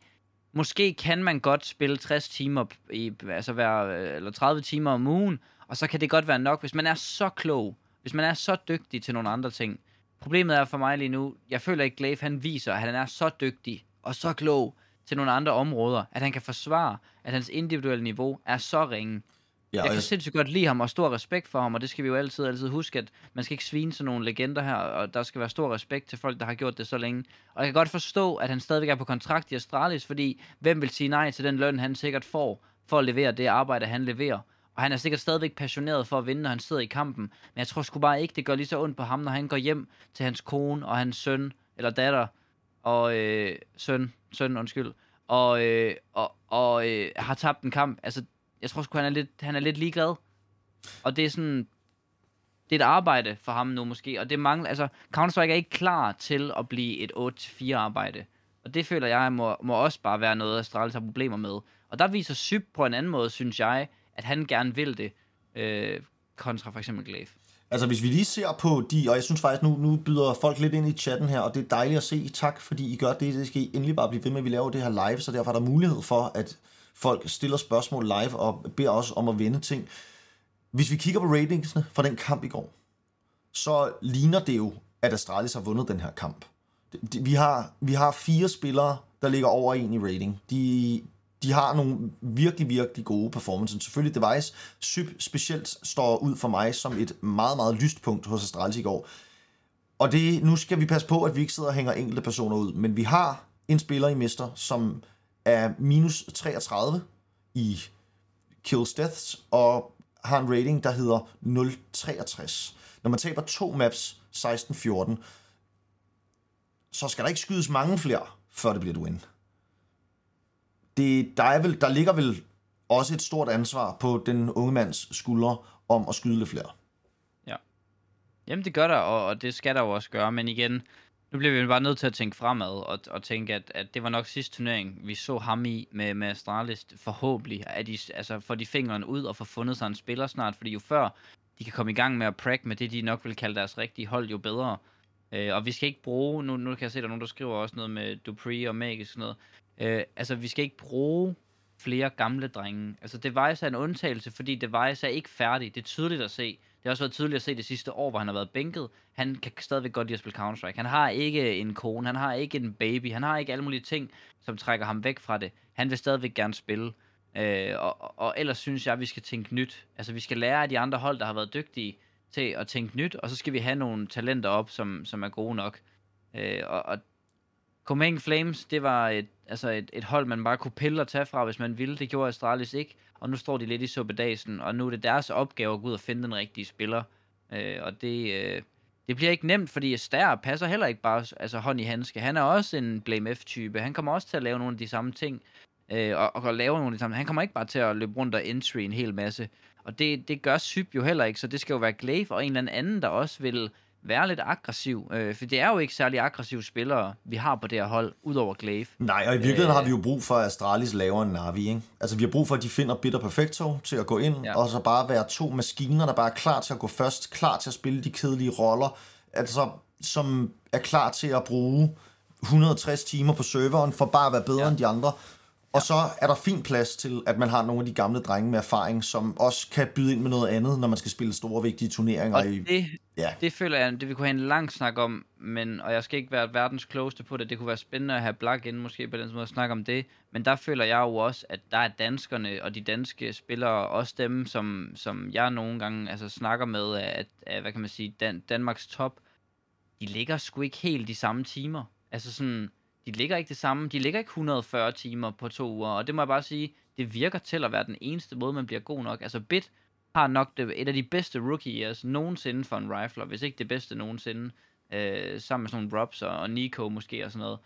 måske kan man godt spille 60 timer, i, altså være, øh, eller 30 timer om ugen, og så kan det godt være nok, hvis man er så klog, hvis man er så dygtig til nogle andre ting. Problemet er for mig lige nu, jeg føler ikke, Glaive han viser, at han er så dygtig og så klog til nogle andre områder, at han kan forsvare, at hans individuelle niveau er så ringe. Ja, jeg kan jeg... sindssygt godt lide ham og stor respekt for ham, og det skal vi jo altid, altid huske, at man skal ikke svine sådan nogle legender her, og der skal være stor respekt til folk, der har gjort det så længe. Og jeg kan godt forstå, at han stadigvæk er på kontrakt i Astralis, fordi hvem vil sige nej til den løn, han sikkert får, for at levere det arbejde, han leverer. Og han er sikkert stadigvæk passioneret for at vinde, når han sidder i kampen. Men jeg tror sgu bare ikke, det gør lige så ondt på ham, når han går hjem til hans kone og hans søn, eller datter, og øh, søn, søn, undskyld, og, øh, og, og øh, har tabt en kamp. Altså, jeg tror sgu, han er lidt, han er lidt ligeglad. Og det er sådan, det er et arbejde for ham nu måske, og det mangler, altså, Counter-Strike er ikke klar til at blive et 8-4 arbejde. Og det føler jeg må, må også bare være noget, Astralis har problemer med. Og der viser Syb på en anden måde, synes jeg, at han gerne vil det, øh, kontra for eksempel Glaive. Altså hvis vi lige ser på de, og jeg synes faktisk, nu, nu byder folk lidt ind i chatten her, og det er dejligt at se. Tak, fordi I gør det. Det skal I endelig bare blive ved med, at vi laver det her live, så derfor er der mulighed for, at folk stiller spørgsmål live og beder os om at vende ting. Hvis vi kigger på ratingsene fra den kamp i går, så ligner det jo, at Astralis har vundet den her kamp. Vi har, vi har fire spillere, der ligger over en i rating. De, de har nogle virkelig, virkelig gode performances. Selvfølgelig Device Syb specielt står ud for mig som et meget, meget lyst punkt hos Astralis i går. Og det, nu skal vi passe på, at vi ikke sidder og hænger enkelte personer ud, men vi har en spiller i Mester, som er minus 33 i kills deaths, og har en rating, der hedder 0,63. Når man taber to maps, 16-14, så skal der ikke skydes mange flere, før det bliver et win det, der, er vel, der ligger vel også et stort ansvar på den unge mands skuldre om at skyde lidt flere. Ja. Jamen det gør der, og, og det skal der jo også gøre, men igen, nu bliver vi bare nødt til at tænke fremad, og, og tænke, at, at det var nok sidste turnering, vi så ham i med, med Astralis, forhåbentlig, at de altså, får de fingrene ud og får fundet sig en spiller snart, fordi jo før de kan komme i gang med at prack med det, de nok vil kalde deres rigtige hold, jo bedre. Øh, og vi skal ikke bruge, nu, nu kan jeg se, at der er nogen, der skriver også noget med Dupree og Magisk og sådan noget. Øh, altså, vi skal ikke bruge flere gamle drenge. Altså, Device er en undtagelse, fordi Device er ikke færdig. Det er tydeligt at se. Det har også været tydeligt at se det sidste år, hvor han har været bænket. Han kan stadigvæk godt lide at spille Counter-Strike. Han har ikke en kone, han har ikke en baby, han har ikke alle mulige ting, som trækker ham væk fra det. Han vil stadigvæk gerne spille. Øh, og, og ellers synes jeg, at vi skal tænke nyt. Altså, vi skal lære af de andre hold, der har været dygtige til at tænke nyt, og så skal vi have nogle talenter op, som, som er gode nok. Øh, og, og Copenhagen Flames, det var et, altså et, et hold, man bare kunne pille og tage fra, hvis man ville. Det gjorde Astralis ikke, og nu står de lidt i suppedasen, og nu er det deres opgave at gå ud og finde den rigtige spiller. Øh, og det, øh, det bliver ikke nemt, fordi Stær passer heller ikke bare altså hånd i handske. Han er også en Blame F-type. Han kommer også til at lave nogle af de samme ting, øh, og, og lave nogle af de samme Han kommer ikke bare til at løbe rundt og entry en hel masse. Og det, det gør Syb jo heller ikke, så det skal jo være Glaive og en eller anden, der også vil være lidt aggressiv. Øh, for det er jo ikke særlig aggressive spillere, vi har på det her hold, udover Glaive. Nej, og i virkeligheden øh, har vi jo brug for, at Astralis laver en Navi. Ikke? Altså vi har brug for, at de finder Bitter Perfecto til at gå ind, ja. og så bare være to maskiner, der bare er klar til at gå først, klar til at spille de kedelige roller, altså som er klar til at bruge 160 timer på serveren for bare at være bedre ja. end de andre. Og så er der fin plads til, at man har nogle af de gamle drenge med erfaring, som også kan byde ind med noget andet, når man skal spille store, vigtige turneringer. Og i, det, ja. det føler jeg, det vi kunne have en lang snak om, men, og jeg skal ikke være verdens klogeste på det, det kunne være spændende at have Black ind måske på den måde at snakke om det, men der føler jeg jo også, at der er danskerne og de danske spillere, også dem, som, som jeg nogle gange altså, snakker med, at, at hvad kan man sige, Dan, Danmarks top, de ligger sgu ikke helt de samme timer. Altså sådan, de ligger ikke det samme. De ligger ikke 140 timer på to uger, og det må jeg bare sige, det virker til at være den eneste måde, man bliver god nok. Altså Bit har nok det, et af de bedste rookie years nogensinde for en rifler, hvis ikke det bedste nogensinde, øh, sammen med sådan nogle Robs og, og Nico måske og sådan noget.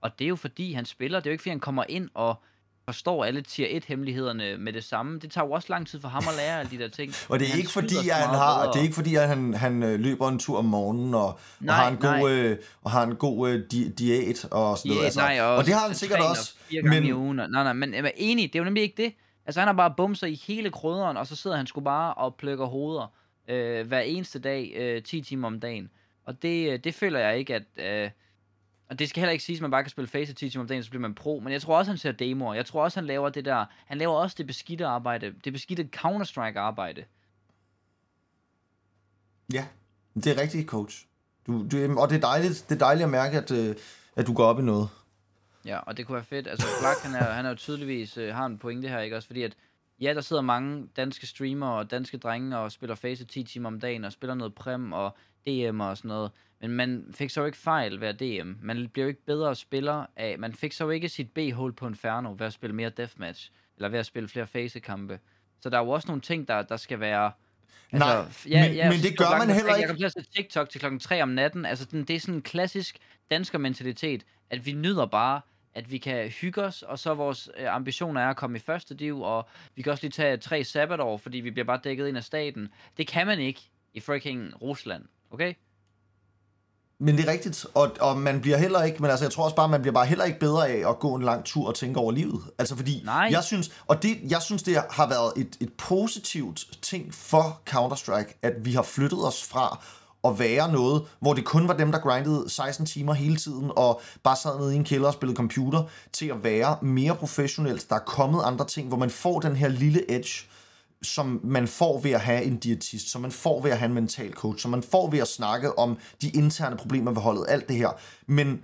Og det er jo fordi, han spiller, det er jo ikke fordi, han kommer ind og forstår alle tier 1 hemmelighederne med det samme. Det tager jo også lang tid for ham at lære alle de der ting. og det er ikke fordi at han har det er ikke fordi at han han øh, løber en tur om morgenen og, nej, og har en god øh, og har en god øh, di- diæt og sådan noget. Altså. Nej, og, og det har han sikkert også. Men i ugen. Nej, nej, men jeg er enig, det er jo nemlig ikke det. Altså han har bare bumser i hele krydderen, og så sidder han sgu bare og plukker hoveder øh, hver eneste dag, øh, 10 timer om dagen. Og det, øh, det føler jeg ikke, at... Øh, og det skal heller ikke sige, at man bare kan spille Face 10 timer om dagen, så bliver man pro. Men jeg tror også, han ser demoer. Jeg tror også, han laver det der... Han laver også det beskidte arbejde. Det beskidte Counter-Strike arbejde. Ja, det er rigtigt, coach. Du, du, og det er dejligt, det er dejligt at mærke, at, øh, at du går op i noget. Ja, og det kunne være fedt. Altså, Black, han er, han er jo tydeligvis, øh, har en pointe her, ikke også? Fordi at, ja, der sidder mange danske streamere og danske drenge og spiller Face 10 timer om dagen og spiller noget Prem og DM og sådan noget. Men man fik så ikke fejl ved at DM. Man bliver jo ikke bedre spiller af... Man fik så jo ikke sit B-hold på Inferno ved at spille mere deathmatch. Eller ved at spille flere facekampe. Så der er jo også nogle ting, der, der skal være... Altså, Nej, ja, men, ja, men det gør man heller ikke. Jeg kom til at se TikTok til klokken 3 om natten. Altså, den, det er sådan en klassisk dansker mentalitet, at vi nyder bare, at vi kan hygge os, og så vores øh, ambitioner er at komme i første div, og vi kan også lige tage tre sabbatår, fordi vi bliver bare dækket ind af staten. Det kan man ikke i freaking Rusland, okay? Men det er rigtigt, og, og man bliver heller ikke, men altså jeg tror også bare, man bliver bare heller ikke bedre af at gå en lang tur og tænke over livet. Altså fordi, Nej. jeg synes, og det, jeg synes, det har været et, et positivt ting for Counter-Strike, at vi har flyttet os fra at være noget, hvor det kun var dem, der grindede 16 timer hele tiden, og bare sad nede i en kælder og spillede computer, til at være mere professionelt. Der er kommet andre ting, hvor man får den her lille edge, som man får ved at have en diætist, som man får ved at have en mental coach, som man får ved at snakke om de interne problemer ved holdet, alt det her. Men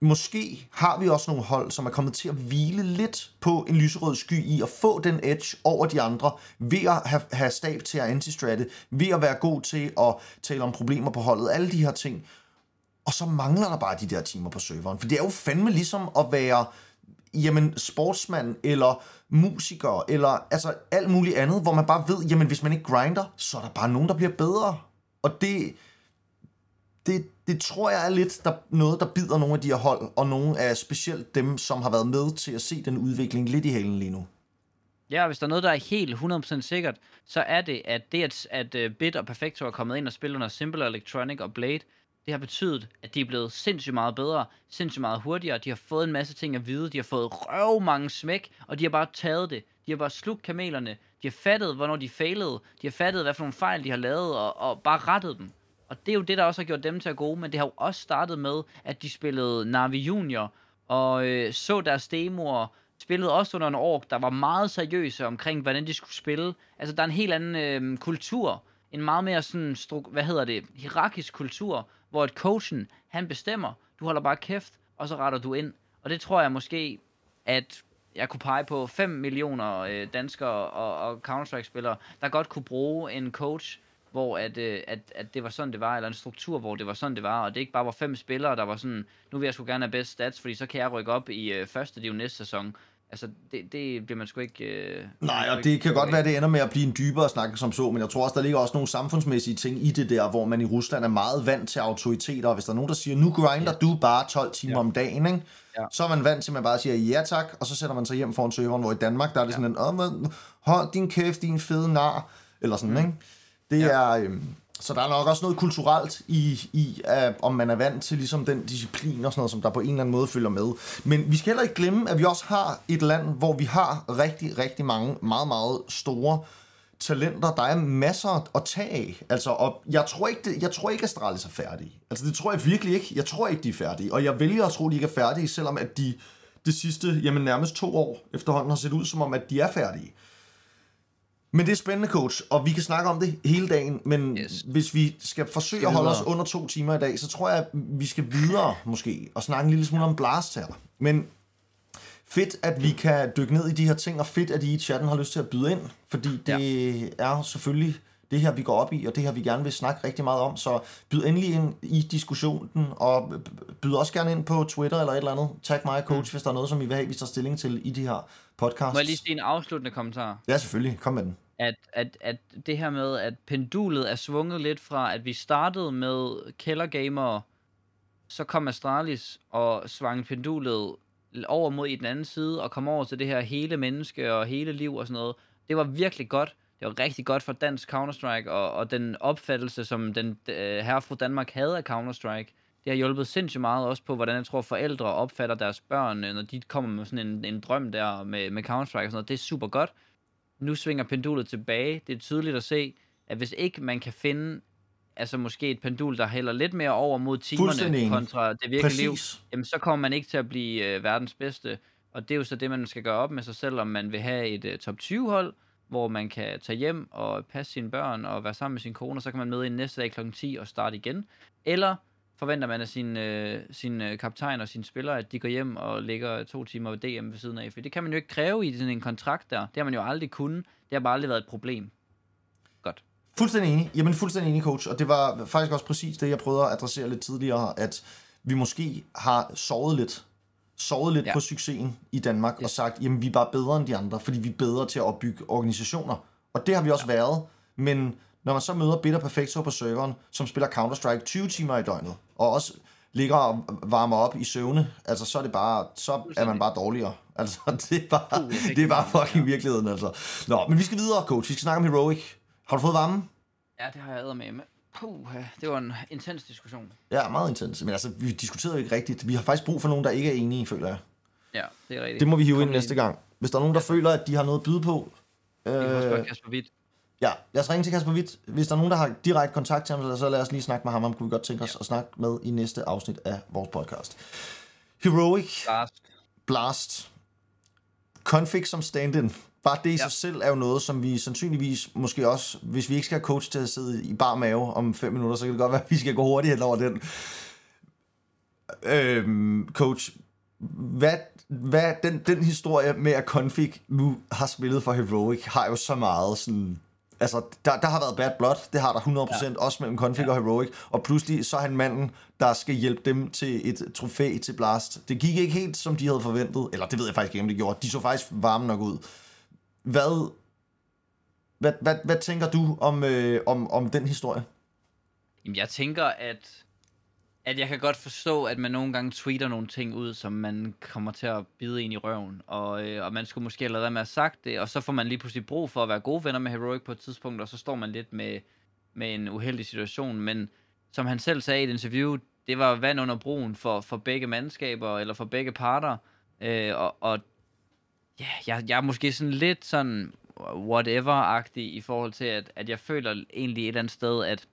måske har vi også nogle hold, som er kommet til at hvile lidt på en lyserød sky i at få den edge over de andre, ved at have, have stab til at antistratte, ved at være god til at tale om problemer på holdet, alle de her ting. Og så mangler der bare de der timer på serveren, for det er jo fandme ligesom at være jamen, sportsmand, eller musiker, eller altså alt muligt andet, hvor man bare ved, jamen hvis man ikke grinder, så er der bare nogen, der bliver bedre. Og det, det, det tror jeg er lidt der, noget, der bider nogle af de her hold, og nogle af specielt dem, som har været med til at se den udvikling lidt i halen lige nu. Ja, hvis der er noget, der er helt 100% sikkert, så er det, at det, at, at øh, Bit og Perfecto er kommet ind og spiller under Simple Electronic og Blade, det har betydet, at de er blevet sindssygt meget bedre, sindssygt meget hurtigere, de har fået en masse ting at vide, de har fået røv mange smæk, og de har bare taget det. De har bare slugt kamelerne, de har fattet, hvornår de failede, de har fattet, hvad for nogle fejl de har lavet, og, og bare rettet dem. Og det er jo det, der også har gjort dem til at gode, men det har jo også startet med, at de spillede Navi Junior, og øh, så deres demoer, spillede også under en år, der var meget seriøse omkring, hvordan de skulle spille. Altså, der er en helt anden øh, kultur. En meget mere sådan, stru- hvad hedder det, hierarkisk kultur, hvor et coachen, han bestemmer, du holder bare kæft, og så retter du ind. Og det tror jeg måske, at jeg kunne pege på 5 millioner øh, danskere og, og Counter-Strike-spillere, der godt kunne bruge en coach, hvor at, øh, at, at det var sådan, det var, eller en struktur, hvor det var sådan, det var, og det ikke bare var fem spillere, der var sådan, nu vil jeg sgu gerne have bedst stats, fordi så kan jeg rykke op i øh, første div næste sæson. Altså, det, det bliver man sgu ikke... Øh, Nej, og det kan godt være, at det ender med at blive en dybere snak som så, men jeg tror også, der ligger også nogle samfundsmæssige ting i det der, hvor man i Rusland er meget vant til autoriteter, og hvis der er nogen, der siger, nu grinder ja. du bare 12 timer ja. om dagen, ikke? Ja. så er man vant til, at man bare siger ja tak, og så sætter man sig hjem foran serveren, hvor i Danmark, der er det ja. sådan en, hold din kæft, din fede nar, eller sådan, mm. ikke? Det ja. er... Øh, så der er nok også noget kulturelt i, i uh, om man er vant til ligesom den disciplin og sådan noget, som der på en eller anden måde følger med. Men vi skal heller ikke glemme, at vi også har et land, hvor vi har rigtig, rigtig mange meget, meget store talenter. Der er masser at tage af. Altså, og jeg tror ikke, det, jeg tror ikke, at Astralis er færdige. Altså, det tror jeg virkelig ikke. Jeg tror ikke, de er færdige. Og jeg vælger at tro, at de ikke er færdige, selvom at de det sidste, jamen nærmest to år efterhånden har set ud som om, at de er færdige. Men det er spændende, coach, og vi kan snakke om det hele dagen, men yes. hvis vi skal forsøge skal at holde os under to timer i dag, så tror jeg, at vi skal videre måske, og snakke en lille smule om blast her. Men fedt, at vi kan dykke ned i de her ting, og fedt, at I i chatten har lyst til at byde ind, fordi det ja. er selvfølgelig det her, vi går op i, og det her, vi gerne vil snakke rigtig meget om. Så byd endelig ind i diskussionen, og byd også gerne ind på Twitter eller et eller andet. Tag mig, coach, mm. hvis der er noget, som I vil have, vi tager stilling til i de her podcasts. Må jeg lige sige en afsluttende kommentar? Ja, selvfølgelig. Kom med den at, at, at det her med, at pendulet er svunget lidt fra, at vi startede med kældergamer, så kom Astralis og svang pendulet over mod i den anden side, og kom over til det her hele menneske og hele liv og sådan noget. Det var virkelig godt. Det var rigtig godt for dansk Counter-Strike, og, og den opfattelse, som den øh, herre fra Danmark havde af Counter-Strike, det har hjulpet sindssygt meget også på, hvordan jeg tror, forældre opfatter deres børn, øh, når de kommer med sådan en, en drøm der med, med Counter-Strike og sådan noget. Det er super godt nu svinger pendulet tilbage. Det er tydeligt at se, at hvis ikke man kan finde altså måske et pendul, der hælder lidt mere over mod timerne kontra det virkelige liv, jamen så kommer man ikke til at blive øh, verdens bedste. Og det er jo så det, man skal gøre op med sig selv, om man vil have et øh, top 20 hold, hvor man kan tage hjem og passe sine børn og være sammen med sin kone, og så kan man møde ind næste dag kl. 10 og starte igen. Eller forventer man af sin, øh, sin øh, kaptajn og sine spillere, at de går hjem og ligger to timer ved DM ved siden af. For det kan man jo ikke kræve i sådan en kontrakt der. Det har man jo aldrig kunnet. Det har bare aldrig været et problem. Godt. Fuldstændig enig. Jamen fuldstændig enig, coach. Og det var faktisk også præcis det, jeg prøvede at adressere lidt tidligere, at vi måske har sovet lidt sovet lidt ja. på succesen i Danmark yes. og sagt, jamen vi er bare bedre end de andre, fordi vi er bedre til at opbygge organisationer. Og det har vi også ja. været, men når man så møder Bitter Perfecto på serveren, som spiller Counter-Strike 20 timer i døgnet, og også ligger og varmer op i søvne, altså så er det bare, så er man bare dårligere. Altså, det er bare, uh, det er bare fucking virkeligheden, altså. Nå, men vi skal videre, coach. Vi skal snakke om Heroic. Har du fået varme? Ja, det har jeg med med. Puh, det var en intens diskussion. Ja, meget intens. Men altså, vi diskuterede ikke rigtigt. Vi har faktisk brug for nogen, der ikke er enige, føler jeg. Ja, det er rigtigt. Det må vi hive ind næste gang. Hvis der er nogen, der føler, at de har noget at byde på. Øh, vi kan også spørge Kasper Witt. Ja, lad os ringe til Kasper Witt. Hvis der er nogen, der har direkte kontakt til ham, så lad os lige snakke med ham. Ham kunne vi godt tænke os ja. at snakke med i næste afsnit af vores podcast. Heroic. Blast. Blast. Config som stand-in. Bare det i ja. sig selv er jo noget, som vi sandsynligvis måske også, hvis vi ikke skal have coach til at sidde i bar mave om fem minutter, så kan det godt være, at vi skal gå hurtigt over den. Øhm, coach, hvad, hvad den, den historie med, at Config nu har spillet for Heroic, har jo så meget sådan altså, der, der har været bad blood, det har der 100%, ja. også mellem Config ja. og Heroic, og pludselig så er han manden, der skal hjælpe dem til et trofæ til Blast. Det gik ikke helt, som de havde forventet, eller det ved jeg faktisk ikke, om det gjorde. De så faktisk varme nok ud. Hvad, hvad, hvad, hvad tænker du om, øh, om, om den historie? Jamen, jeg tænker, at at jeg kan godt forstå, at man nogle gange tweeter nogle ting ud, som man kommer til at bide ind i røven, og, øh, og man skulle måske allerede med at have sagt det, og så får man lige pludselig brug for at være gode venner med Heroic på et tidspunkt, og så står man lidt med, med en uheldig situation, men som han selv sagde i et interview, det var vand under broen for, for begge mandskaber, eller for begge parter, øh, og, og ja, jeg, jeg er måske sådan lidt sådan whatever-agtig i forhold til, at, at jeg føler egentlig et eller andet sted, at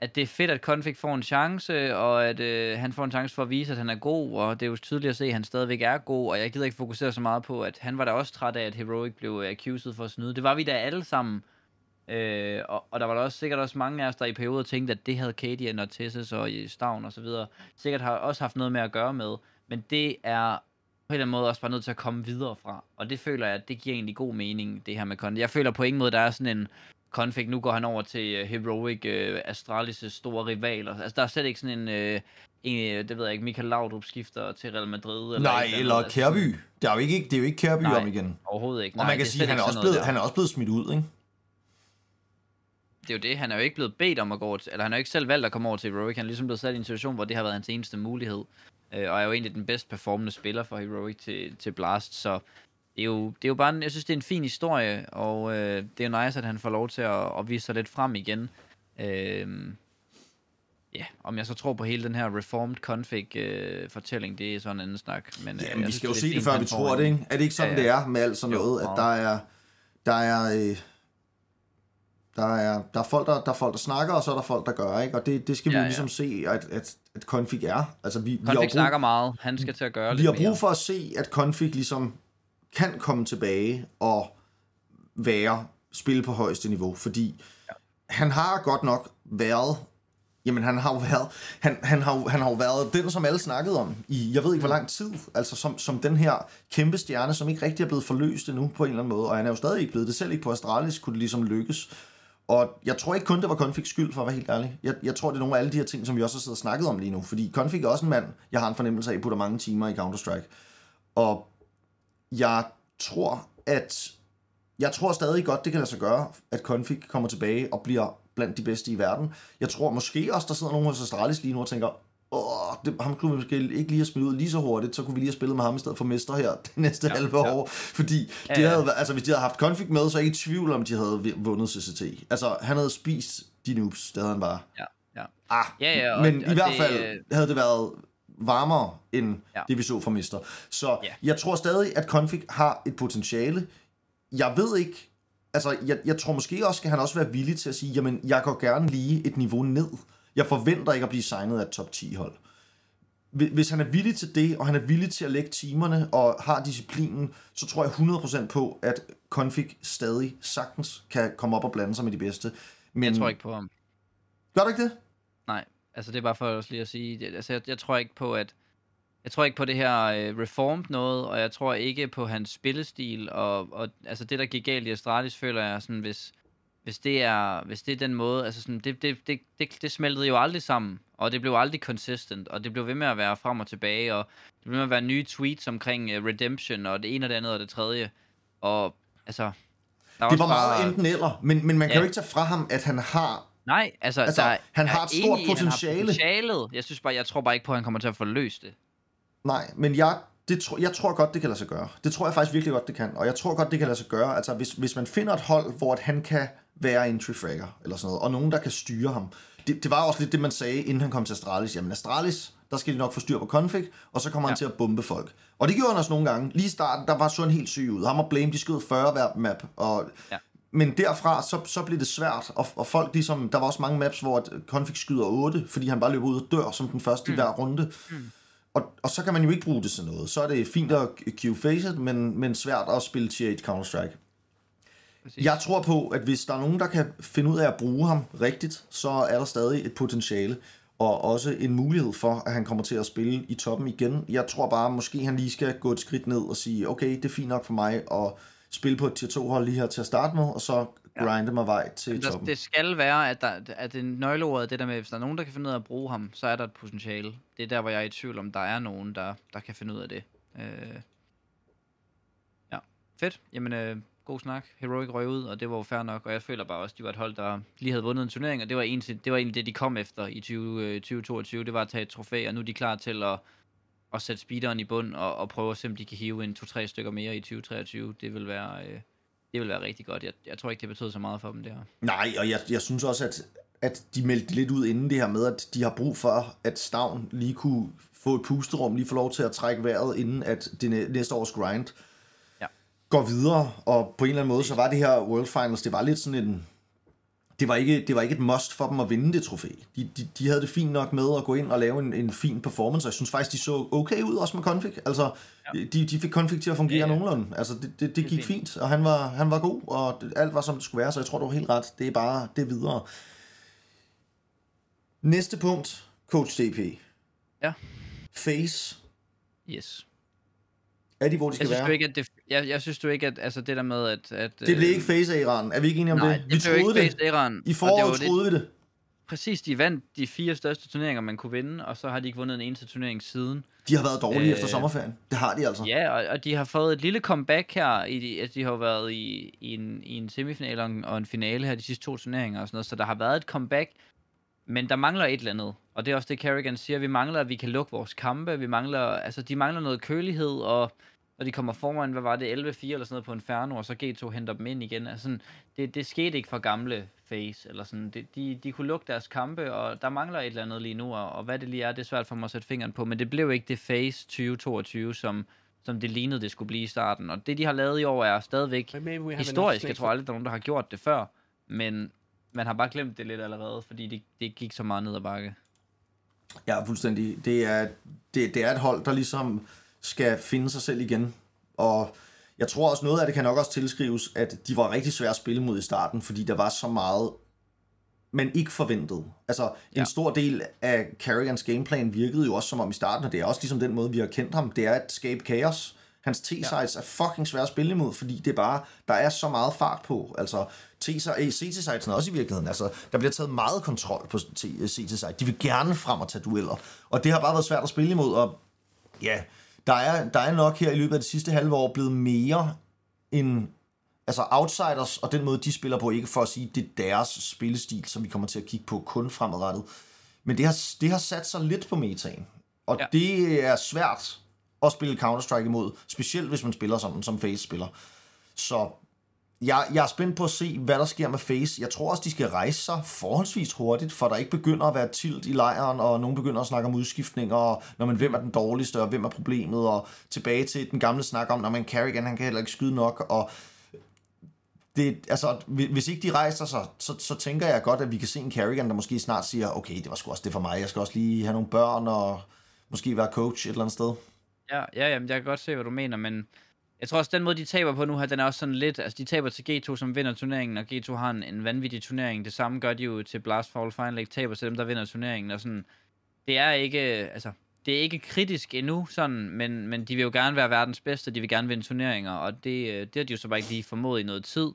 at det er fedt, at Konfig får en chance, og at øh, han får en chance for at vise, at han er god, og det er jo tydeligt at se, at han stadigvæk er god, og jeg gider ikke fokusere så meget på, at han var da også træt af, at Heroic blev øh, accused for at snyde. Det var vi da alle sammen. Øh, og, og der var da også sikkert også mange af os, der i perioder tænkte, at det havde Katie og Nortesis og Stavn og så videre, sikkert har også haft noget med at gøre med. Men det er på en eller anden måde også bare nødt til at komme videre fra. Og det føler jeg, at det giver egentlig god mening, det her med Config. Jeg føler på ingen måde, der er sådan en Config, nu går han over til uh, Heroic uh, Astralis' store rivaler. Altså, der er slet ikke sådan en, uh, en det ved jeg ikke, Michael Laudrup skifter til Real Madrid. Eller Nej, eller, eller altså, Kærby. Det er jo ikke, det er jo ikke Kærby Nej, om igen. overhovedet ikke. Nej, og man kan sige, han er, også blevet, han er også blevet smidt ud, ikke? det er jo det, han er jo ikke blevet bedt om at gå til, eller han har jo ikke selv valgt at komme over til Heroic, han er ligesom blevet sat i en situation, hvor det har været hans eneste mulighed, øh, og er jo egentlig den bedst performende spiller for Heroic til, til Blast, så det er jo, det er jo bare, en, jeg synes, det er en fin historie, og øh, det er jo nice, at han får lov til at, at vise sig lidt frem igen. Øh, ja, om jeg så tror på hele den her reformed config øh, fortælling, det er sådan en anden snak. Men, ja, men vi skal jo se det, før vi tror det, ikke? Er det ikke sådan, ja, ja. det er med alt sådan noget, at der er, der er, øh, der er, der er, folk, der, der er folk, der snakker, og så er der folk, der gør, ikke? Og det, det skal vi ja, ja. ligesom se, at, at, at config er. Altså, vi, config vi har brug, snakker meget, han skal til at gøre Vi har brug for at se, at config ligesom kan komme tilbage og være, spille på højeste niveau, fordi ja. han har godt nok været Jamen, han har jo været, han, han har, han har jo været den, som alle snakkede om i, jeg ved ikke hvor lang tid, altså som, som den her kæmpe stjerne, som ikke rigtig er blevet forløst endnu på en eller anden måde, og han er jo stadig ikke blevet det, selv ikke på Astralis kunne det ligesom lykkes. Og jeg tror ikke kun, det var Configs skyld, for at være helt ærlig. Jeg, jeg tror, det er nogle af alle de her ting, som vi også har siddet og snakket om lige nu. Fordi Config er også en mand, jeg har en fornemmelse af, putter mange timer i Counter-Strike. Og jeg tror, at jeg tror stadig godt, det kan lade sig gøre, at Config kommer tilbage og bliver blandt de bedste i verden. Jeg tror måske også, der sidder nogen hos Astralis lige nu og tænker, åh, det, ham kunne vi måske ikke lige have smidt ud lige så hurtigt, så kunne vi lige have spillet med ham i stedet for mester her det næste ja, halve ja. år. Fordi ja, de havde, altså, hvis de havde haft Config med, så er jeg ikke i tvivl om, de havde vundet CCT. Altså, han havde spist de noobs, det havde han bare. Ja, ja. Ah, ja, ja og, men og i hvert fald det, havde det været varmere end ja. det, vi så fra Mister. Så ja. jeg tror stadig, at Config har et potentiale. Jeg ved ikke, altså jeg, jeg tror måske også, at han også være villig til at sige, jamen jeg går gerne lige et niveau ned. Jeg forventer ikke at blive signet af et top 10 hold. Hvis han er villig til det, og han er villig til at lægge timerne og har disciplinen, så tror jeg 100% på, at Config stadig sagtens kan komme op og blande sig med de bedste. Men... Jeg tror ikke på ham. Gør du ikke det? Nej, altså det er bare for også lige at sige, altså jeg, jeg tror ikke på, at jeg tror ikke på det her øh, reformed noget, og jeg tror ikke på hans spillestil, og, og altså det, der gik galt i Astralis, føler jeg sådan, hvis, hvis det er, hvis det er den måde, altså sådan, det, det, det, det, det smeltede jo aldrig sammen, og det blev aldrig consistent, og det blev ved med at være frem og tilbage, og det blev ved med at være nye tweets omkring uh, redemption, og det ene og det andet og det tredje, og altså... Der det var bare, meget enten eller, men, men man kan ja. jo ikke tage fra ham, at han har Nej, altså, altså der han har et stort potentiale. potentialet. Jeg synes bare, jeg tror bare ikke på, at han kommer til at få løst det. Nej, men jeg, det tro, jeg tror godt, det kan lade sig gøre. Det tror jeg faktisk virkelig godt, det kan. Og jeg tror godt, det kan lade sig gøre. Altså, hvis, hvis man finder et hold, hvor at han kan være entry fragger, eller sådan noget, og nogen, der kan styre ham. Det, det var også lidt det, man sagde, inden han kom til Astralis. Jamen, Astralis, der skal de nok få styr på config, og så kommer ja. han til at bombe folk. Og det gjorde han også nogle gange. Lige i starten, der var sådan helt syg ud. Ham og Blame, de skød 40 hver map, og ja. Men derfra, så, så blev det svært, og, og folk ligesom, der var også mange maps, hvor config skyder 8, fordi han bare løber ud og dør som den første mm. i hver runde. Mm. Og, og så kan man jo ikke bruge det til noget. Så er det fint at queue it, men, men svært at spille tier 1 Counter-Strike. Præcis. Jeg tror på, at hvis der er nogen, der kan finde ud af at bruge ham rigtigt, så er der stadig et potentiale, og også en mulighed for, at han kommer til at spille i toppen igen. Jeg tror bare, måske han lige skal gå et skridt ned og sige, okay, det er fint nok for mig at spille på et tier 2 hold lige her til at starte med, og så grinde mig vej til der, toppen. Det skal være, at, der, at det nøgleordet det der med, hvis der er nogen, der kan finde ud af at bruge ham, så er der et potentiale. Det er der, hvor jeg er i tvivl om, der er nogen, der, der kan finde ud af det. Øh, ja, fedt. Jamen, øh, god snak. Heroic røg ud, og det var jo fair nok, og jeg føler bare også, at de var et hold, der lige havde vundet en turnering, og det var egentlig det, var egentlig det de kom efter i 20, 2022. Øh, det var at tage et trofæ, og nu er de klar til at, at sætte speederen i bund, og, og prøve at se, om de kan hive en to-tre stykker mere i 2023. Det vil være... Øh, det vil være rigtig godt. Jeg, jeg tror ikke, det betyder så meget for dem, det her. Nej, og jeg, jeg synes også, at, at de meldte lidt ud inden det her med, at de har brug for, at Stavn lige kunne få et pusterum, lige få lov til at trække vejret, inden at det næste års grind ja. går videre. Og på en eller anden måde, så var det her World Finals, det var lidt sådan en det var, ikke, det var ikke et must for dem at vinde det trofæ. De, de, de havde det fint nok med at gå ind og lave en, en fin performance, og jeg synes faktisk, de så okay ud også med Config. Altså, ja. de, de fik Config til at fungere ja, ja. nogenlunde. Altså, det, det, det, det gik fint. fint, og han var, han var god, og alt var som det skulle være, så jeg tror, du var helt ret. Det er bare det videre. Næste punkt, Coach DP. Ja. Face. Yes. Er de, hvor de skal jeg synes være? Du ikke, at det, jeg, jeg synes du ikke, at altså det der med, at... at det blev ikke face af Iran. Er vi ikke enige om nej, det? Vi det troede ikke det. Iran, I foråret troede vi det. Præcis, de vandt de fire største turneringer, man kunne vinde, og så har de ikke vundet en eneste turnering siden. De har været dårlige øh, efter sommerferien. Det har de altså. Ja, og, og de har fået et lille comeback her. I de, altså, de har været i, i, en, i en semifinal og en finale her de sidste to turneringer og sådan noget, så der har været et comeback. Men der mangler et eller andet, og det er også det, Kerrigan siger. Vi mangler, at vi kan lukke vores kampe. Vi mangler, altså, de mangler noget kølighed, og når de kommer foran, hvad var det, 11-4 eller sådan noget på Inferno, og så G2 henter dem ind igen. Altså, sådan, det, det skete ikke for gamle Face, eller sådan. Det, de, de kunne lukke deres kampe, og der mangler et eller andet lige nu, og, og hvad det lige er, det er svært for mig at sætte fingeren på, men det blev ikke det Face 2022, som, som det lignede, det skulle blive i starten. Og det, de har lavet i år, er stadigvæk historisk. Jeg tror aldrig, der er nogen, der har gjort det før, men man har bare glemt det lidt allerede, fordi det, det gik så meget ned ad bakke. Ja, fuldstændig. Det er, det, det er et hold, der ligesom skal finde sig selv igen. Og jeg tror også, noget af det kan nok også tilskrives, at de var rigtig svære at spille mod i starten, fordi der var så meget, man ikke forventede. Altså, en ja. stor del af Carrigans gameplan virkede jo også som om i starten, og det er også ligesom den måde, vi har kendt ham, det er at skabe kaos. Hans T-sites ja. er fucking svære at spille imod, fordi det er bare, der er så meget fart på. Altså, CT-sites er også i virkeligheden. Altså, der bliver taget meget kontrol på CT-site. De vil gerne frem og tage dueller. Og det har bare været svært at spille imod, og ja, der er, der er nok her i løbet af det sidste halve år blevet mere en altså outsiders og den måde, de spiller på, ikke for at sige, det er deres spillestil, som vi kommer til at kigge på kun fremadrettet. Men det har, det har sat sig lidt på metaen. Og ja. det er svært at spille Counter-Strike imod, specielt hvis man spiller som, som Face spiller. Så jeg, jeg er spændt på at se, hvad der sker med Face. Jeg tror også, de skal rejse sig forholdsvis hurtigt, for der ikke begynder at være tilt i lejren, og nogen begynder at snakke om udskiftninger, og når man hvem er den dårligste, og hvem er problemet, og tilbage til den gamle snak om, når man Carrigan, han kan heller ikke skyde nok, og det, altså, hvis ikke de rejser sig, så, så tænker jeg godt, at vi kan se en Carrigan, der måske snart siger, okay, det var sgu også det for mig, jeg skal også lige have nogle børn, og måske være coach et eller andet sted. Ja, ja jamen, jeg kan godt se, hvad du mener, men jeg tror også, den måde, de taber på nu her, den er også sådan lidt... Altså, de taber til G2, som vinder turneringen, og G2 har en, en vanvittig turnering. Det samme gør de jo til Blast Fall Final, League, taber til dem, der vinder turneringen. Og sådan, det er ikke... Altså, det er ikke kritisk endnu, sådan, men, men de vil jo gerne være verdens bedste, de vil gerne vinde turneringer, og det, øh, det har de jo så bare ikke lige formået i noget tid.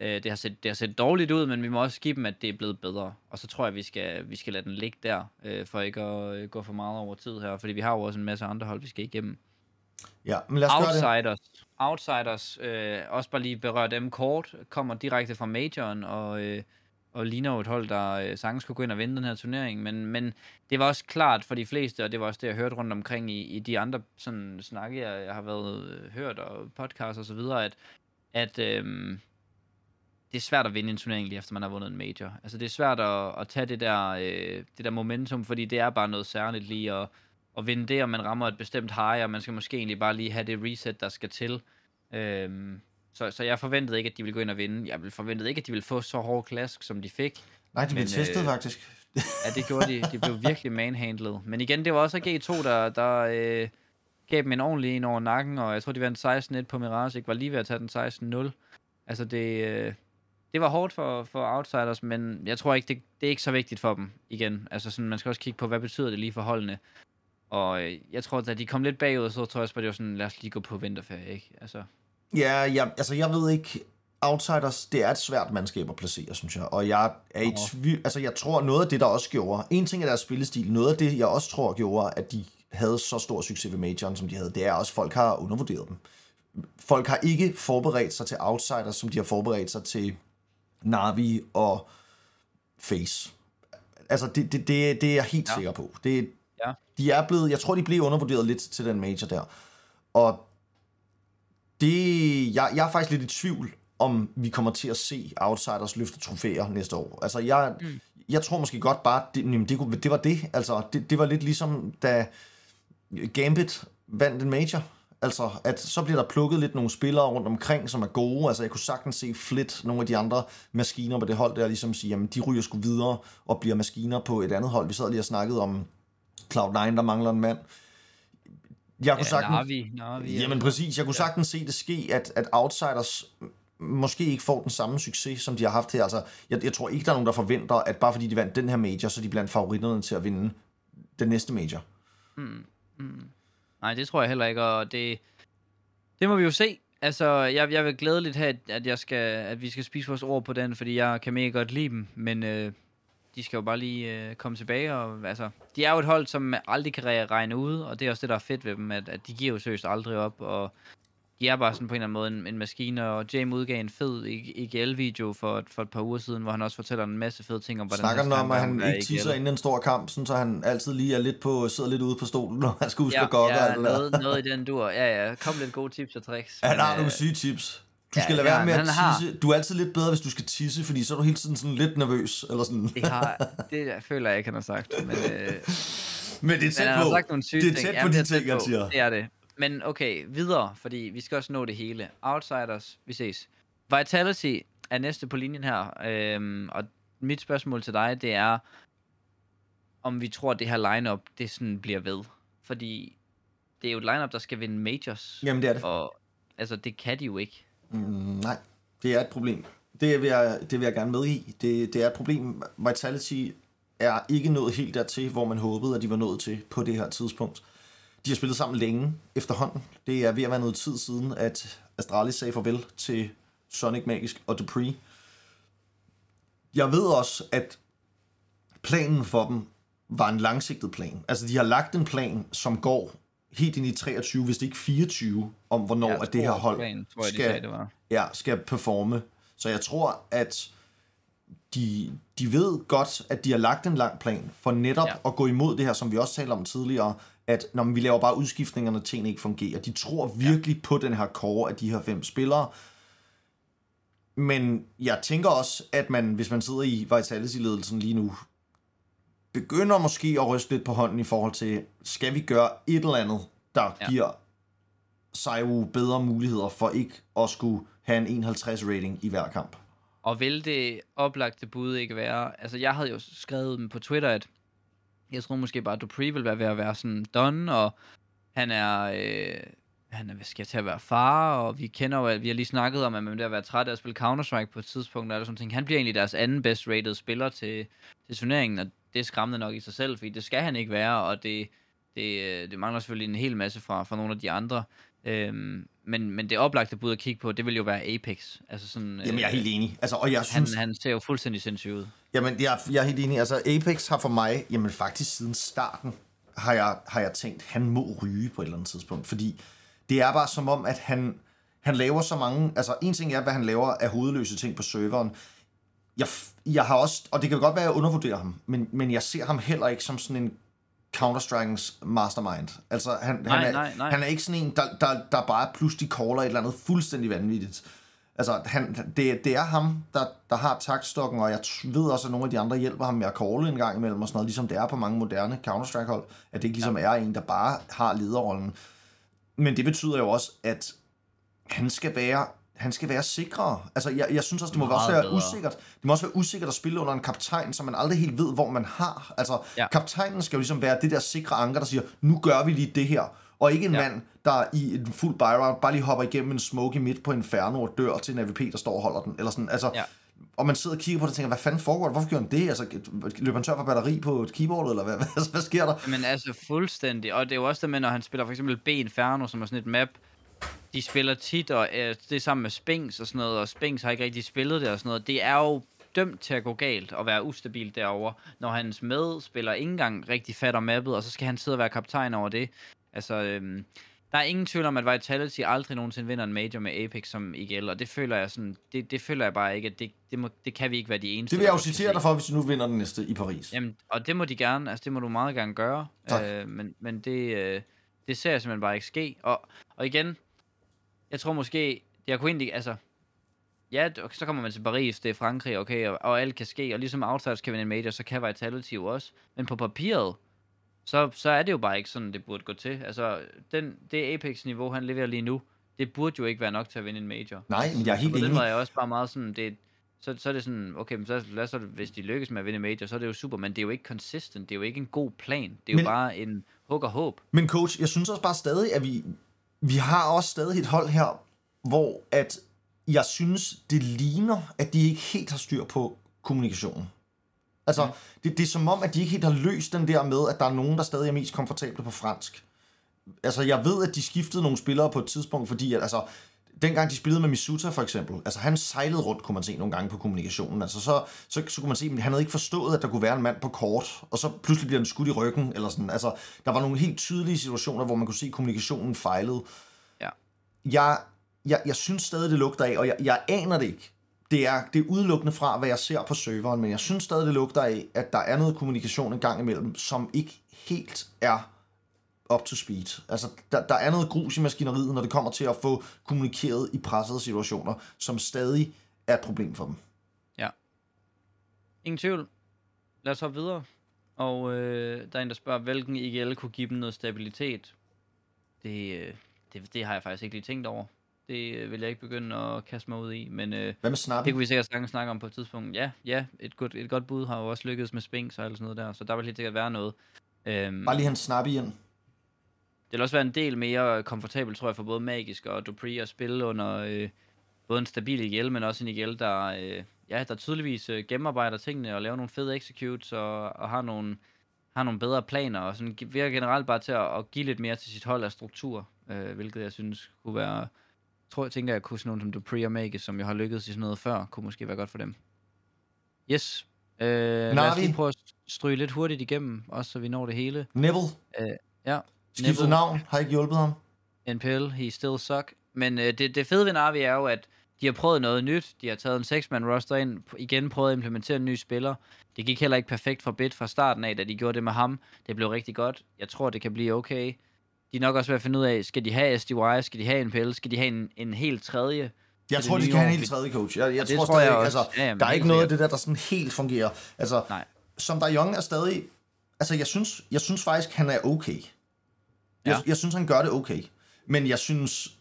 Øh, det har, set, det har set dårligt ud, men vi må også give dem, at det er blevet bedre. Og så tror jeg, at vi skal, vi skal lade den ligge der, øh, for ikke at gå for meget over tid her, fordi vi har jo også en masse andre hold, vi skal igennem. Ja, men lad os Outsiders, gøre det. Outsiders, øh, også bare lige berøre dem kort, kommer direkte fra Majoren, og, øh, og ligner jo et hold, der øh, sagtens skulle gå ind og vinde den her turnering, men, men det var også klart for de fleste, og det var også det, jeg hørte rundt omkring i, i de andre sådan, snakke, jeg, jeg har været øh, hørt, og podcast og så videre, at, at øh, det er svært at vinde en turnering lige efter man har vundet en major. Altså det er svært at, at tage det der, øh, det der momentum, fordi det er bare noget særligt lige at at vinde det, og man rammer et bestemt high, og man skal måske egentlig bare lige have det reset, der skal til. Øhm, så, så jeg forventede ikke, at de ville gå ind og vinde. Jeg forventede ikke, at de ville få så hård klask, som de fik. Nej, de blev testet øh, faktisk. ja, det gjorde de. De blev virkelig manhandlet. Men igen, det var også G2, der, der øh, gav dem en ordentlig en over nakken, og jeg tror, de vandt 16-1 på Mirage, ikke var lige ved at tage den 16-0. Altså, det, øh, det var hårdt for, for outsiders, men jeg tror ikke, det, det er ikke så vigtigt for dem igen. Altså, sådan, man skal også kigge på, hvad betyder det lige for holdene. Og øh, jeg tror, da de kom lidt bagud, så tror jeg at det var sådan, lad os lige gå på vinterferie, ikke? Altså. Ja, ja, altså jeg ved ikke, Outsiders, det er et svært mandskab at placere, synes jeg. Og jeg er i tvivl, altså jeg tror noget af det, der også gjorde, en ting er deres spillestil, noget af det, jeg også tror gjorde, at de havde så stor succes ved Majoren, som de havde, det er også, at folk har undervurderet dem. Folk har ikke forberedt sig til Outsiders, som de har forberedt sig til Navi og Face. Altså, det, det, det, det er jeg helt ja. sikker på. Det, Ja. De er blevet, jeg tror, de blev undervurderet lidt til den major der. Og det, jeg, jeg er faktisk lidt i tvivl, om vi kommer til at se Outsiders løfte trofæer næste år. Altså, jeg, mm. jeg tror måske godt bare, det, det, det, det var det. Altså, det, det var lidt ligesom, da Gambit vandt en major. Altså, at så bliver der plukket lidt nogle spillere rundt omkring, som er gode. Altså, jeg kunne sagtens se Flit, nogle af de andre maskiner på det hold der, ligesom sige, jamen, de ryger sgu videre og bliver maskiner på et andet hold. Vi sad lige og snakkede om Cloud9, der mangler en mand. Jeg kunne Ja, sagtens... Navi, Navi, Jamen præcis, jeg kunne sagtens se det ske, at, at Outsiders måske ikke får den samme succes, som de har haft her. Altså, jeg, jeg tror ikke, der er nogen, der forventer, at bare fordi de vandt den her major, så er de blandt favoritterne til at vinde den næste major. Nej, det tror jeg heller ikke, og det, det må vi jo se. Altså, jeg, jeg vil glædeligt have, at, jeg skal, at vi skal spise vores ord på den, fordi jeg kan mega godt lide dem, men øh, de skal jo bare lige øh, komme tilbage, og altså, de er jo et hold, som aldrig kan regne ud, og det er også det, der er fedt ved dem, at, at de giver jo seriøst aldrig op, og de er bare sådan på en eller anden måde en, en maskine, og James udgav en fed IGL-video for, et- for et par uger siden, hvor han også fortæller en masse fede ting om, hvordan Snakker den om, at han ikke tisser IGL. inden en stor kamp, sådan, så han altid lige er lidt på, sidder lidt ude på stolen, når han skal huske at gokke ja, alt det der. noget, noget i den dur. Ja, ja, kom lidt gode tips og tricks. Han har øh, nogle syge tips. Du ja, skal lade ja, være med men at han har- tisse. Du er altid lidt bedre, hvis du skal tisse, fordi så er du hele tiden sådan lidt nervøs. Eller sådan. Det, har, det føler jeg ikke, han har sagt. Men, øh, Men det er tæt på. har sagt nogle syge det er tæt på Jamen, de ting, han siger. Det er det. Men okay, videre, fordi vi skal også nå det hele. Outsiders, vi ses. Vitality er næste på linjen her. Øhm, og mit spørgsmål til dig, det er, om vi tror, at det her lineup det sådan bliver ved. Fordi det er jo et lineup der skal vinde majors. Jamen, det er det. Og altså, det kan de jo ikke. Mm, nej, det er et problem. Det vil jeg, det vil jeg gerne med i. Det, det er et problem. Vitality er ikke nået helt dertil, hvor man håbede, at de var nået til på det her tidspunkt. De har spillet sammen længe efterhånden. Det er ved at være noget tid siden, at Astralis sagde farvel til Sonic Magisk og Dupree. Jeg ved også, at planen for dem var en langsigtet plan. Altså, de har lagt en plan, som går helt ind i 23, hvis det ikke 24, om hvornår Ja, at det her hold plan, tror jeg, de skal, sagde, det var. ja, skal performe. Så jeg tror, at de, de ved godt, at de har lagt en lang plan for netop Ja. at gå imod det her, som vi også talte om tidligere, at når vi laver bare udskiftningerne, tingene ikke fungerer. De tror virkelig ja. på den her core af de her fem spillere. Men jeg tænker også, at man, hvis man sidder i Vitality-ledelsen lige nu, begynder måske at ryste lidt på hånden i forhold til, skal vi gøre et eller andet, der Ja. giver Saiwu bedre muligheder for ikke at skulle have en 51 rating i hver kamp. Og vil det oplagte bud ikke være... Altså, jeg havde jo skrevet på Twitter, at jeg tror måske bare, at Dupree vil være ved at være sådan done, og han er... Øh, han er, hvad skal jeg til at være far, og vi kender jo, at vi har lige snakket om, at man vil være træt af at spille Counter-Strike på et tidspunkt, eller sådan ting. Han bliver egentlig deres anden best rated spiller til, til turneringen, og det er skræmmende nok i sig selv, fordi det skal han ikke være, og det, det, øh, det mangler selvfølgelig en hel masse fra, fra nogle af de andre. Øhm, men, men det oplagte bud at kigge på, det vil jo være Apex. Altså sådan, Jamen, jeg er helt enig. Altså, og jeg han, synes, han ser jo fuldstændig sindssyg ud. Jamen, jeg, jeg er helt enig. Altså, Apex har for mig, jamen faktisk siden starten, har jeg, har jeg tænkt, han må ryge på et eller andet tidspunkt. Fordi det er bare som om, at han, han laver så mange... Altså, en ting er, hvad han laver af hovedløse ting på serveren. Jeg, jeg har også... Og det kan godt være, at jeg undervurderer ham. Men, men jeg ser ham heller ikke som sådan en Counter-Strike's mastermind. Altså, han, Nej, han, er, nej, nej. han er ikke sådan en, der, der, der bare pludselig caller et eller andet fuldstændig vanvittigt. Altså, han, det, det er ham, der, der har taktstokken, og jeg ved også, at nogle af de andre hjælper ham med at calle en gang imellem, og sådan noget, ligesom det er på mange moderne Counter-Strike-hold, at det ikke ligesom er en, der bare har lederrollen. Men det betyder jo også, at han skal være han skal være sikrere. Altså, jeg, jeg synes også, det må også være bedre. usikkert. Det må også være usikkert at spille under en kaptajn, som man aldrig helt ved, hvor man har. Altså, Ja. kaptajnen skal jo ligesom være det der sikre anker, der siger, nu gør vi lige det her. Og ikke en Ja. mand, der i en fuld buy round bare lige hopper igennem en smoke midt på Inferno og dør til en AVP, der står og holder den. Eller sådan, altså, Ja. Og man sidder og kigger på det og tænker, hvad fanden foregår der? Hvorfor gjorde han det? Altså, løber han tør for batteri på et keyboard, eller hvad, hvad, hvad sker der? Men altså fuldstændig. Og det er jo også det med, når han spiller for eksempel B Inferno, som er sådan et map, de spiller tit, og øh, det er sammen med Spinks og sådan noget, og Spinks har ikke rigtig spillet det og sådan noget. Det er jo dømt til at gå galt og være ustabil derover, når hans medspiller ikke engang rigtig fatter mappet, og så skal han sidde og være kaptajn over det. Altså, øhm, der er ingen tvivl om, at Vitality aldrig nogensinde vinder en major med Apex som IGL, og det føler jeg sådan, det, det føler jeg bare ikke, at det, det, må, det kan vi ikke være de eneste. Det vil jeg jo citere dig for, hvis du nu vinder den næste i Paris. Jamen, og det må de gerne, altså det må du meget gerne gøre. Tak. Øh, men men det, øh, det ser jeg simpelthen bare ikke ske. Og, og igen, jeg tror måske, jeg kunne egentlig, altså, ja, så kommer man til Paris, det er Frankrig, okay, og, og alt kan ske, og ligesom Outsiders kan vinde en major, så kan Vitality jo også. Men på papiret, så, så er det jo bare ikke sådan, det burde gå til. Altså, den, det Apex-niveau, han leverer lige nu, det burde jo ikke være nok til at vinde en major. Nej, men jeg er helt så på den enig. måde er jeg også bare meget sådan, det, så, så er det sådan, okay, men så, lad os så, hvis de lykkes med at vinde major, så er det jo super, men det er jo ikke consistent, det er jo ikke en god plan, det er jo Men- bare en hug og håb. Men coach, jeg synes også bare stadig, at vi, vi har også stadig et hold her, hvor at jeg synes, det ligner, at de ikke helt har styr på kommunikationen. Altså, det, det er som om, at de ikke helt har løst den der med, at der er nogen, der stadig er mest komfortable på fransk. Altså, jeg ved, at de skiftede nogle spillere på et tidspunkt, fordi at, altså, dengang de spillede med Misuta for eksempel, altså han sejlede rundt, kunne man se nogle gange på kommunikationen. Altså så, så, så kunne man se, at han havde ikke forstået, at der kunne være en mand på kort, og så pludselig bliver den skudt i ryggen, eller sådan. Altså, der var nogle helt tydelige situationer, hvor man kunne se, at kommunikationen fejlede. Ja. Jeg, jeg, jeg synes stadig, det lugter af, og jeg, jeg aner det ikke. Det er, det er udelukkende fra, hvad jeg ser på serveren, men jeg synes stadig, det lugter af, at der er noget kommunikation en gang imellem, som ikke helt er up to speed. Altså, der, der er noget grus i maskineriet, når det kommer til at få kommunikeret i pressede situationer, som stadig er et problem for dem. Ingen tvivl. Lad os hoppe videre. Og øh, der er en, der spørger, hvilken IGL kunne give dem noget stabilitet. Det, øh, det, det har jeg faktisk ikke lige tænkt over. Det øh, vil jeg ikke begynde at kaste mig ud i, men øh, Hvad med Snappy? det kunne vi sikkert snakke, snakke om på et tidspunkt. Ja, ja, et godt, et godt bud har jo også lykkedes med Spinks og alt sådan noget der, så der vil helt sikkert være noget. Øhm, Bare lige hans Snappy ind. Det vil også være en del mere komfortabelt, tror jeg, for både Magisk og Dupree at spille under øh, både en stabil IGL, men også en IGL, der, øh, ja, der tydeligvis øh, gennemarbejder tingene og laver nogle fede executes og, og har nogle har nogle bedre planer og sådan virker generelt bare til at, at give lidt mere til sit hold af struktur, øh, hvilket jeg synes kunne være, tror jeg tænker, jeg kunne sådan nogen som Dupree og Magisk, som jeg har lykkedes i sådan noget før, kunne måske være godt for dem. Yes. Øh, lad os Navi. lige prøve at stryge lidt hurtigt igennem, også så vi når det hele. Neville. Ja, Skiftet navn. Har ikke hjulpet ham. NPL, he still suck. Men øh, det, det fede ved Navi er jo, at de har prøvet noget nyt. De har taget en 6-man roster ind, igen prøvet at implementere en ny spiller. Det gik heller ikke perfekt for Bit fra starten af, da de gjorde det med ham. Det blev rigtig godt. Jeg tror, det kan blive okay. De er nok også ved at finde ud af, skal de have SDY, skal de have NPL, skal de have en, en helt tredje? Jeg det tror, de skal have en helt tredje coach. Jeg, jeg tror, tror jeg stadig, også. altså, Ja, jamen, der er ikke noget af det der, der sådan helt fungerer. Altså, Nej. som der Young er stadig... Altså, jeg synes, jeg synes faktisk, han er okay. Jeg, Ja. jeg synes, han gør det okay. Men jeg synes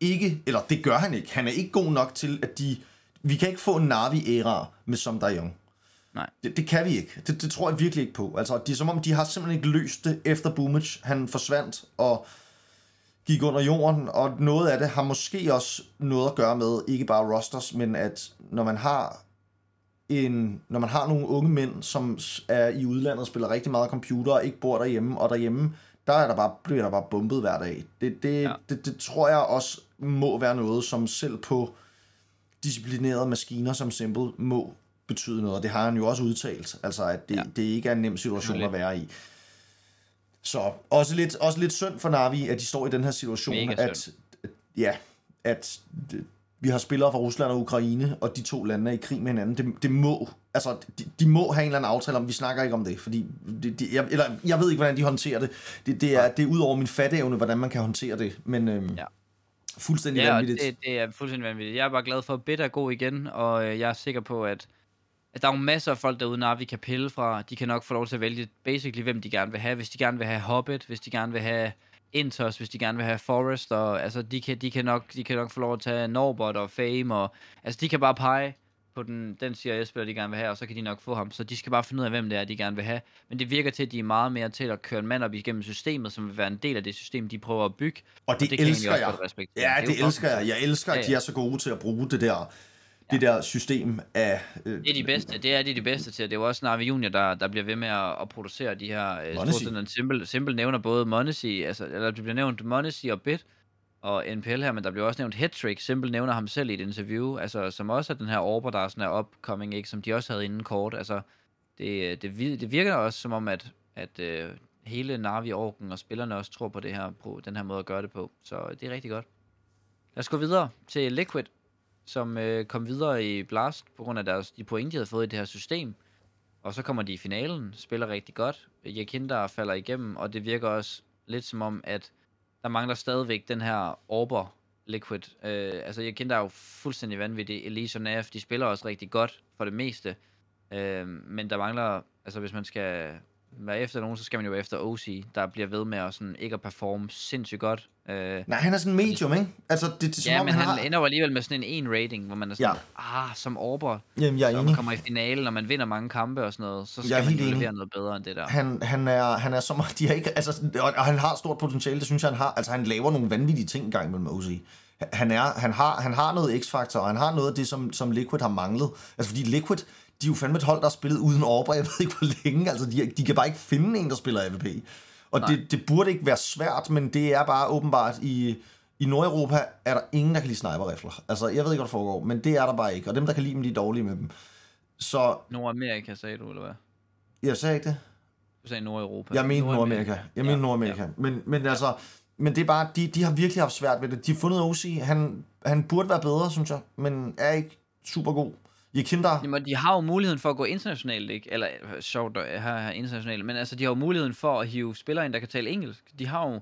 ikke, eller det gør han ikke. Han er ikke god nok til, at de... Vi kan ikke få en Navi-æra med som der Young. Nej. Det, det kan vi ikke. Det, det tror jeg virkelig ikke på. Altså, det er som om, de har simpelthen ikke løst det efter Boomage. Han forsvandt og gik under jorden, og noget af det har måske også noget at gøre med, ikke bare rosters, men at når man har en, når man har nogle unge mænd, som er i udlandet og spiller rigtig meget computer og ikke bor derhjemme, og derhjemme, der er der bare, bliver der bare bumpet hver dag. Det, det, Ja. det, det tror jeg også må være noget, som selv på disciplinerede maskiner som Simple må betyde noget, og det har han jo også udtalt, altså at det, Ja. det ikke er en nem situation at være i. Så også lidt, også lidt synd for Navi, at de står i den her situation, Mega at, at, ja, at vi har spillere fra Rusland og Ukraine, og de to lande er i krig med hinanden. Det, det må, altså, de, de må have en eller anden aftale om, vi snakker ikke om det, fordi det, det, jeg, eller, jeg ved ikke, hvordan de håndterer det. Det, det, er, det er ud over min fatteevne, hvordan man kan håndtere det, men øhm, Ja. fuldstændig Ja, vanvittigt. det, det er fuldstændig vanvittigt. Jeg er bare glad for, at Bit er god igen, og øh, jeg er sikker på, at, at der er jo masser af folk derude, når vi kan pille fra. De kan nok få lov til at vælge basically, hvem de gerne vil have. Hvis de gerne vil have Hobbit, hvis de gerne vil have Intos, hvis de gerne vil have Forest, og altså, de kan, de kan, nok, de kan nok få lov at tage Norbert og Fame, og altså, de kan bare pege på den, den CRS-spiller, de gerne vil have, og så kan de nok få ham. Så de skal bare finde ud af, hvem det er, de gerne vil have. Men det virker til, at de er meget mere til at køre en mand op igennem systemet, som vil være en del af det system, de prøver at bygge. og det, det kan jeg elsker også jeg. Ja, Det det, elsker jeg. Jeg elsker, Ja, at de ja. er så gode til at bruge det der, det der system af... Øh, Det er de bedste. Det er de, de bedste til. Det er jo også Navi Junior, der, der bliver ved med at, at producere de her... øh, en Simple, Simple nævner både Monesi, altså, eller det bliver nævnt Monesi og Bit og NPL her, men der bliver også nævnt Headtrick. Simple nævner ham selv i et interview, altså, som også er den her Orber, der er sådan upcoming, ikke, som de også havde inden kort. Altså, det, det, det virker også som om, at, at øh, hele Navi-orken og spillerne også tror på det her, på den her måde at gøre det på. Så det er rigtig godt. Lad os gå videre til Liquid, som øh, kom videre i Blast på grund af deres, de point, de havde fået i det her system. Og så kommer de i finalen, spiller rigtig godt. Yakinda falder igennem, og det virker også lidt som om, at der mangler stadigvæk den her Orber Liquid. Øh, altså Yakinda er jo fuldstændig vanvittig. Elise og Naf, de spiller også rigtig godt for det meste. Øh, men der mangler, altså hvis man skal være efter nogen, så skal man jo efter OC, der bliver ved med at sådan, ikke at performe sindssygt godt. Øh, Nej, han er sådan medium, ikke? Altså, det, det er som ja, om, men han, har... ender jo alligevel med sådan en 1 rating, hvor man er sådan, ja. ah, som Orber, Jamen, jeg er enig. man kommer i finalen, og man vinder mange kampe og sådan noget, så skal man jo levere noget bedre end det der. Han, han, er, han er som de har ikke, altså, og, og han har stort potentiale, det synes jeg, han har. Altså, han laver nogle vanvittige ting engang mellem OC. Han, er, han, har, han har noget x-faktor, og han har noget af det, som, som Liquid har manglet. Altså, fordi Liquid, de er jo fandme et hold, der har spillet uden Orber, jeg ved ikke hvor længe. Altså, de, de kan bare ikke finde en, der spiller AVP. Og det, det burde ikke være svært, men det er bare åbenbart i... I Nordeuropa er der ingen, der kan lide sniper-rifler. Altså, jeg ved ikke, hvad der foregår, men det er der bare ikke. Og dem, der kan lide dem, de er dårlige med dem. Så, Nordamerika, sagde du, eller hvad? jeg sagde ikke det. Du sagde Nordeuropa. Jeg mener Nordamerika. Jeg mener Ja, Nordamerika. Men, men altså, men det er bare, de, de har virkelig haft svært ved det. De har fundet OC. Han, han burde være bedre, synes jeg, men er ikke super god. Jekinder, Jamen, de har jo muligheden for at gå internationalt, ikke? Eller, øh, sjovt at have her internationalt, men altså, de har jo muligheden for at hive spillere ind, der kan tale engelsk. De har jo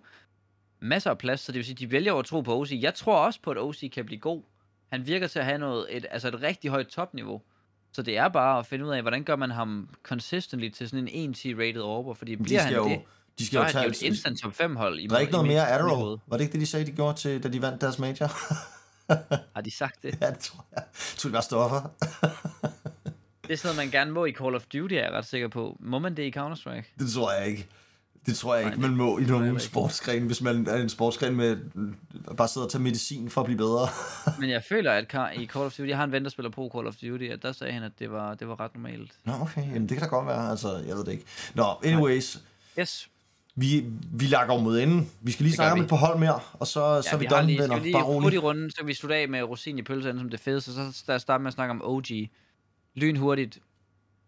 masser af plads, så det vil sige, de vælger at tro på OC. Jeg tror også på, at OC kan blive god. Han virker til at have noget, et, altså et rigtig højt topniveau. Så det er bare at finde ud af, hvordan gør man ham consistently til sådan en 1-10 rated over, fordi de bliver han jo, det, de så skal er jo tage... jo et instant top 5 hold. I, der er ikke noget mere Adderall. Var det ikke det, de sagde, de gjorde, til, da de vandt deres major? Har de sagt det? ja, det tror jeg. Jeg tror, det var stoffer. Det er sådan noget, man gerne må i Call of Duty, er jeg ret sikker på. Må man det i Counter-Strike? Det tror jeg ikke. Det tror jeg Nej, ikke, man må i nogen sportsgren, hvis man er en sportsgren med bare sidder og tager medicin for at blive bedre. Men jeg føler, at i Call of Duty, jeg har en ven, der spiller på Call of Duty, og der sagde han, at det var, det var ret normalt. Nå, okay. Jamen, det kan da godt være. Altså, jeg ved det ikke. Nå, anyways. Yes. Vi, vi lakker mod enden. Vi skal lige Det snakke om vi. et par hold mere, og så, ja, så er vi, har done, lige, venner. skal vi Bare lige hurtigt runde, så kan vi slutte af med rosin i pølsen som det fedeste, så lad os starte med at snakke om OG. Lynhurtigt.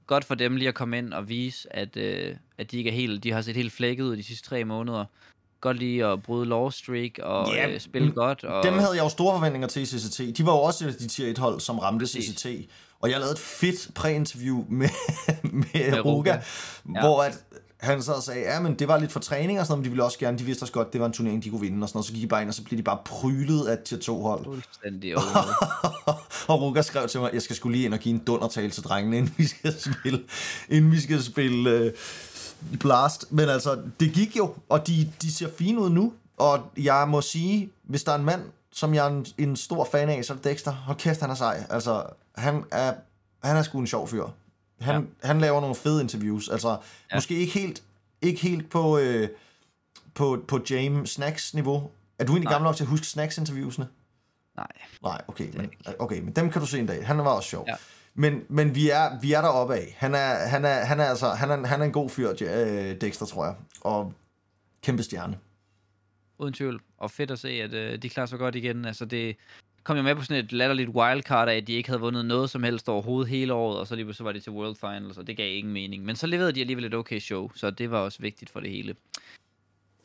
Godt for dem lige at komme ind og vise, at, øh, at de ikke er helt, de har set helt flækket ud de sidste tre måneder. Godt lige at bryde law streak og Ja, øh, spille godt. Og, Dem havde jeg jo store forventninger til i CCT. De var jo også de tier 1-hold, som ramte Præcis. CCT. Og jeg lavede et fedt præinterview med, med, med Ruga. Ruga, Ja. hvor at han så sagde, ja, men det var lidt for træning og sådan noget, men de ville også gerne, de vidste også godt, det var en turnering, de kunne vinde og sådan noget. Så gik de bare ind, og så blev de bare prylet af et tier 2-hold. Fuldstændig og Ruga skrev til mig, jeg skal skulle lige ind og give en dundertale til drengene, inden vi skal spille, inden vi skal spille øh, Blast. Men altså, det gik jo, og de, de ser fine ud nu. Og jeg må sige, hvis der er en mand, som jeg er en, en stor fan af, så er det Dexter. Hold kæft, han er sej. Altså, han er, han er sgu en sjov fyr. Han, ja. han laver nogle fede interviews. Altså, ja. måske ikke helt, ikke helt på, øh, på, på James Snacks niveau. Er du egentlig Nej. gammel nok til at huske Snacks interviewsene? Nej. Nej, okay, men, okay, men dem kan du se en dag. Han var også sjov. Ja. Men, men vi er, vi er deroppe af. Han er, han er, han er, altså, han er, han er en god fyr, øh, Dexter, tror jeg. Og kæmpe stjerne. Uden tvivl. Og fedt at se, at øh, de klarer sig godt igen. Altså det kom jo med på sådan et latterligt wildcard af, at de ikke havde vundet noget som helst overhovedet hele året, og så lige så var det til World Finals, og det gav ingen mening. Men så leverede de alligevel et okay show, så det var også vigtigt for det hele.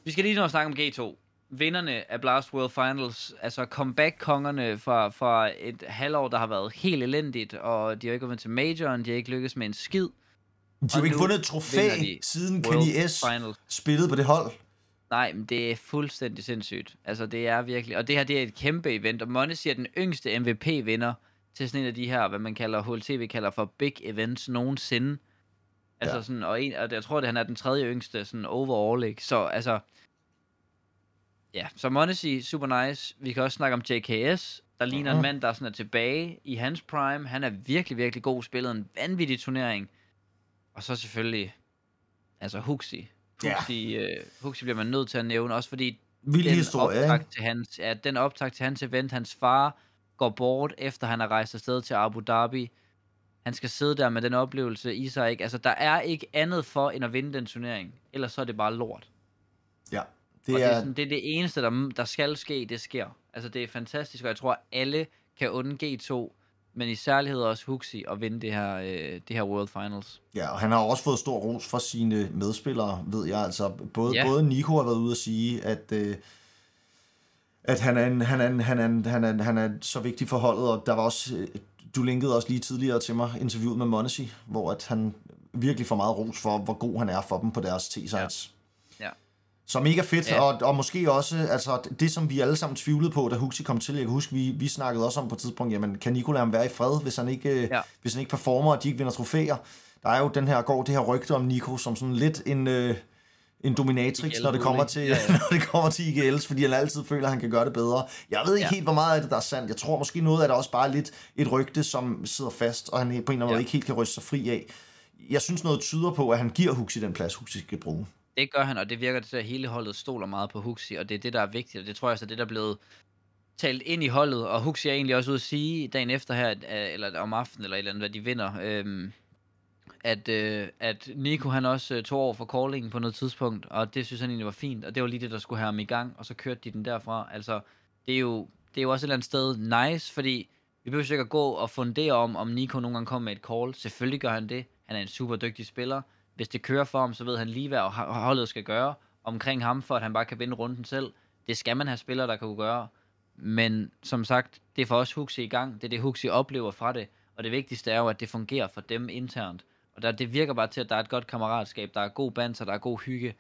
Vi skal lige at snakke om G2. Vinderne af Blast World Finals, altså comeback-kongerne fra, fra et halvår, der har været helt elendigt, og de har ikke været til majoren, de har ikke lykkes med en skid. De har jo ikke nu vundet et trofæ, siden World Kenny S. Finals. spillede på det hold. Nej, men det er fuldstændig sindssygt. Altså, det er virkelig... Og det her, det er et kæmpe event. Og Money siger, den yngste MVP-vinder til sådan en af de her, hvad man kalder, HLTV kalder for big events nogensinde. Altså Ja. sådan, og, en, og jeg tror, det han er den tredje yngste sådan overall, ikke? Så altså... Ja, så Money super nice. Vi kan også snakke om JKS, der ligner Mhm. en mand, der sådan er tilbage i hans prime. Han er virkelig, virkelig god. Spillet en vanvittig turnering. Og så selvfølgelig... Altså Huxi. Ja. Huxi, øh, Huxi bliver man nødt til at nævne, også fordi Vild den historie, ikke? til hans, ja, den optakt til hans event, hans far går bort, efter han har rejst afsted til Abu Dhabi. Han skal sidde der med den oplevelse i sig, ikke? Altså, der er ikke andet for, end at vinde den turnering. Ellers så er det bare lort. Ja, Det og det er, er, sådan, det er det eneste, der, der skal ske, det sker. Altså, det er fantastisk, og jeg tror, alle kan unde G2, men i særlighed også Huxi at vinde det her, øh, det her World Finals. ja, og han har også fået stor ros fra sine medspillere, ved jeg. Altså, både, Ja. både Nico har været ude at sige, at, øh, at han, er en, han, er en, han, er en, han, er en, han er så vigtig for holdet, og der var også, øh, du linkede også lige tidligere til mig, interviewet med Monesi, hvor at han virkelig får meget ros for, hvor god han er for dem på deres T-sites. Ja. Så mega fedt, ja. Og, og måske også altså, det, som vi alle sammen tvivlede på, da Huxi kom til. Jeg kan huske, vi, vi snakkede også om på et tidspunkt, jamen kan Nico lade ham være i fred, hvis han ikke, ja. Hvis han ikke performer, og de ikke vinder trofæer. Der er jo den her, går det her rygte om Nico som sådan lidt en, øh, en dominatrix, når det, kommer til, ja, ja. når det kommer til IGL's, fordi han altid føler, at han kan gøre det bedre. Jeg ved ikke ja. helt, hvor meget af det, der er sandt. Jeg tror måske noget af det også bare lidt et rygte, som sidder fast, og han på en eller anden måde ja. ikke helt kan ryste sig fri af. Jeg synes noget tyder på, at han giver Huxi den plads, Huxi skal bruge. Det gør han, og det virker til, at hele holdet stoler meget på Huxi, og det er det, der er vigtigt, og det tror jeg så er det, der er blevet talt ind i holdet, og Huxi er egentlig også ude at sige dagen efter her, øh, eller om aftenen, eller et eller andet, hvad de vinder, øhm, at, øh, at Nico han også øh, tog over for callingen på noget tidspunkt, og det synes han egentlig var fint, og det var lige det, der skulle have ham i gang, og så kørte de den derfra. Altså, det er jo, det er jo også et eller andet sted nice, fordi vi behøver sikkert gå og fundere om, om Nico nogle gange kommer med et call. Selvfølgelig gør han det. Han er en super dygtig spiller. Hvis det kører for ham, så ved han lige, hvad holdet skal gøre omkring ham, for at han bare kan vinde runden selv. Det skal man have spillere, der kan gøre. Men som sagt, det er for os Huxi i gang. Det er det, Huxi oplever fra det. Og det vigtigste er jo, at det fungerer for dem internt. Og der, det virker bare til, at der er et godt kammeratskab, der er god banter, der er god hygge.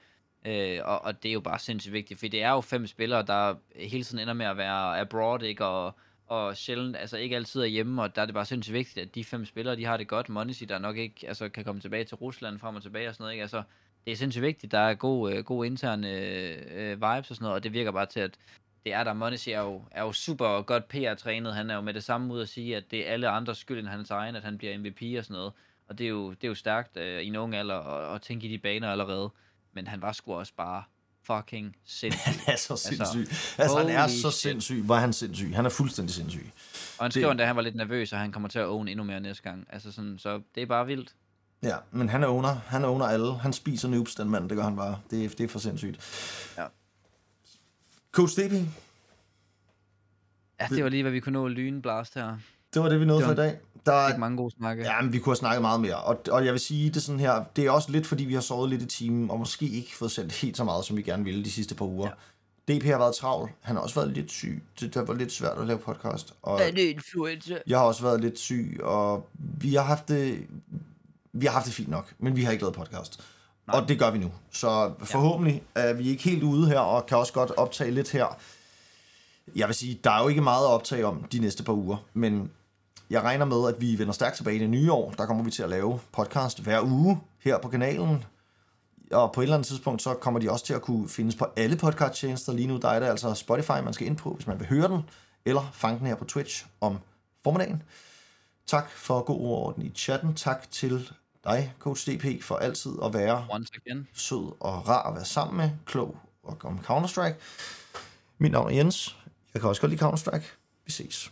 Øh, og, og det er jo bare sindssygt vigtigt, for det er jo fem spillere, der hele tiden ender med at være abroad, ikke? Og, og sjældent, altså ikke altid er hjemme, og der er det bare sindssygt vigtigt, at de fem spillere, de har det godt. Monesi, der nok ikke altså, kan komme tilbage til Rusland, frem og tilbage og sådan noget, ikke? Altså, det er sindssygt vigtigt, der er god, øh, god interne øh, øh, vibes og sådan noget, og det virker bare til, at det er der. Monesi er jo, er jo super godt PR-trænet. Han er jo med det samme ud at sige, at det er alle andres skyld end hans egen, at han bliver MVP og sådan noget. Og det er jo, det er jo stærkt øh, i en ung alder at, at tænke i de baner allerede. Men han var sgu også bare fucking sindssyg. han er så altså, sindssyg. Altså, altså han er så sindssyg. Var han sindssyg? Han er fuldstændig sindssyg. Og han skriver, det... at han var lidt nervøs, og han kommer til at own endnu mere næste gang. Altså sådan, så det er bare vildt. Ja, men han er owner. Han er owner alle. Han spiser noobs, den mand. Det gør han bare. Det, det er for sindssygt. Ja. Coach DP? Ja, det var lige, hvad vi kunne nå lynblast her. Det var det, vi nåede for i dag. Der er ikke mange gode snakke. Ja, men vi kunne have snakket meget mere. Og, og jeg vil sige det sådan her, det er også lidt, fordi vi har sovet lidt i timen, og måske ikke fået sendt helt så meget, som vi gerne ville de sidste par uger. Ja. DP har været travl. Han har også været lidt syg. Det, det var lidt svært at lave podcast. Og er det influenza? Jeg har også været lidt syg, og vi har haft det, vi har haft det fint nok, men vi har ikke lavet podcast. Nej. Og det gør vi nu. Så forhåbentlig er vi ikke helt ude her, og kan også godt optage lidt her. Jeg vil sige, der er jo ikke meget at optage om de næste par uger, men jeg regner med, at vi vender stærkt tilbage i det nye år. Der kommer vi til at lave podcast hver uge her på kanalen. Og på et eller andet tidspunkt, så kommer de også til at kunne findes på alle podcasttjenester. Lige nu der er det altså Spotify, man skal ind på, hvis man vil høre den, eller fange den her på Twitch om formiddagen. Tak for god orden i chatten. Tak til dig, Coach DP, for altid at være sød og rar at være sammen med, klog og om Counter-Strike. Mit navn er Jens. Jeg kan også godt lide Counter-Strike. Vi ses.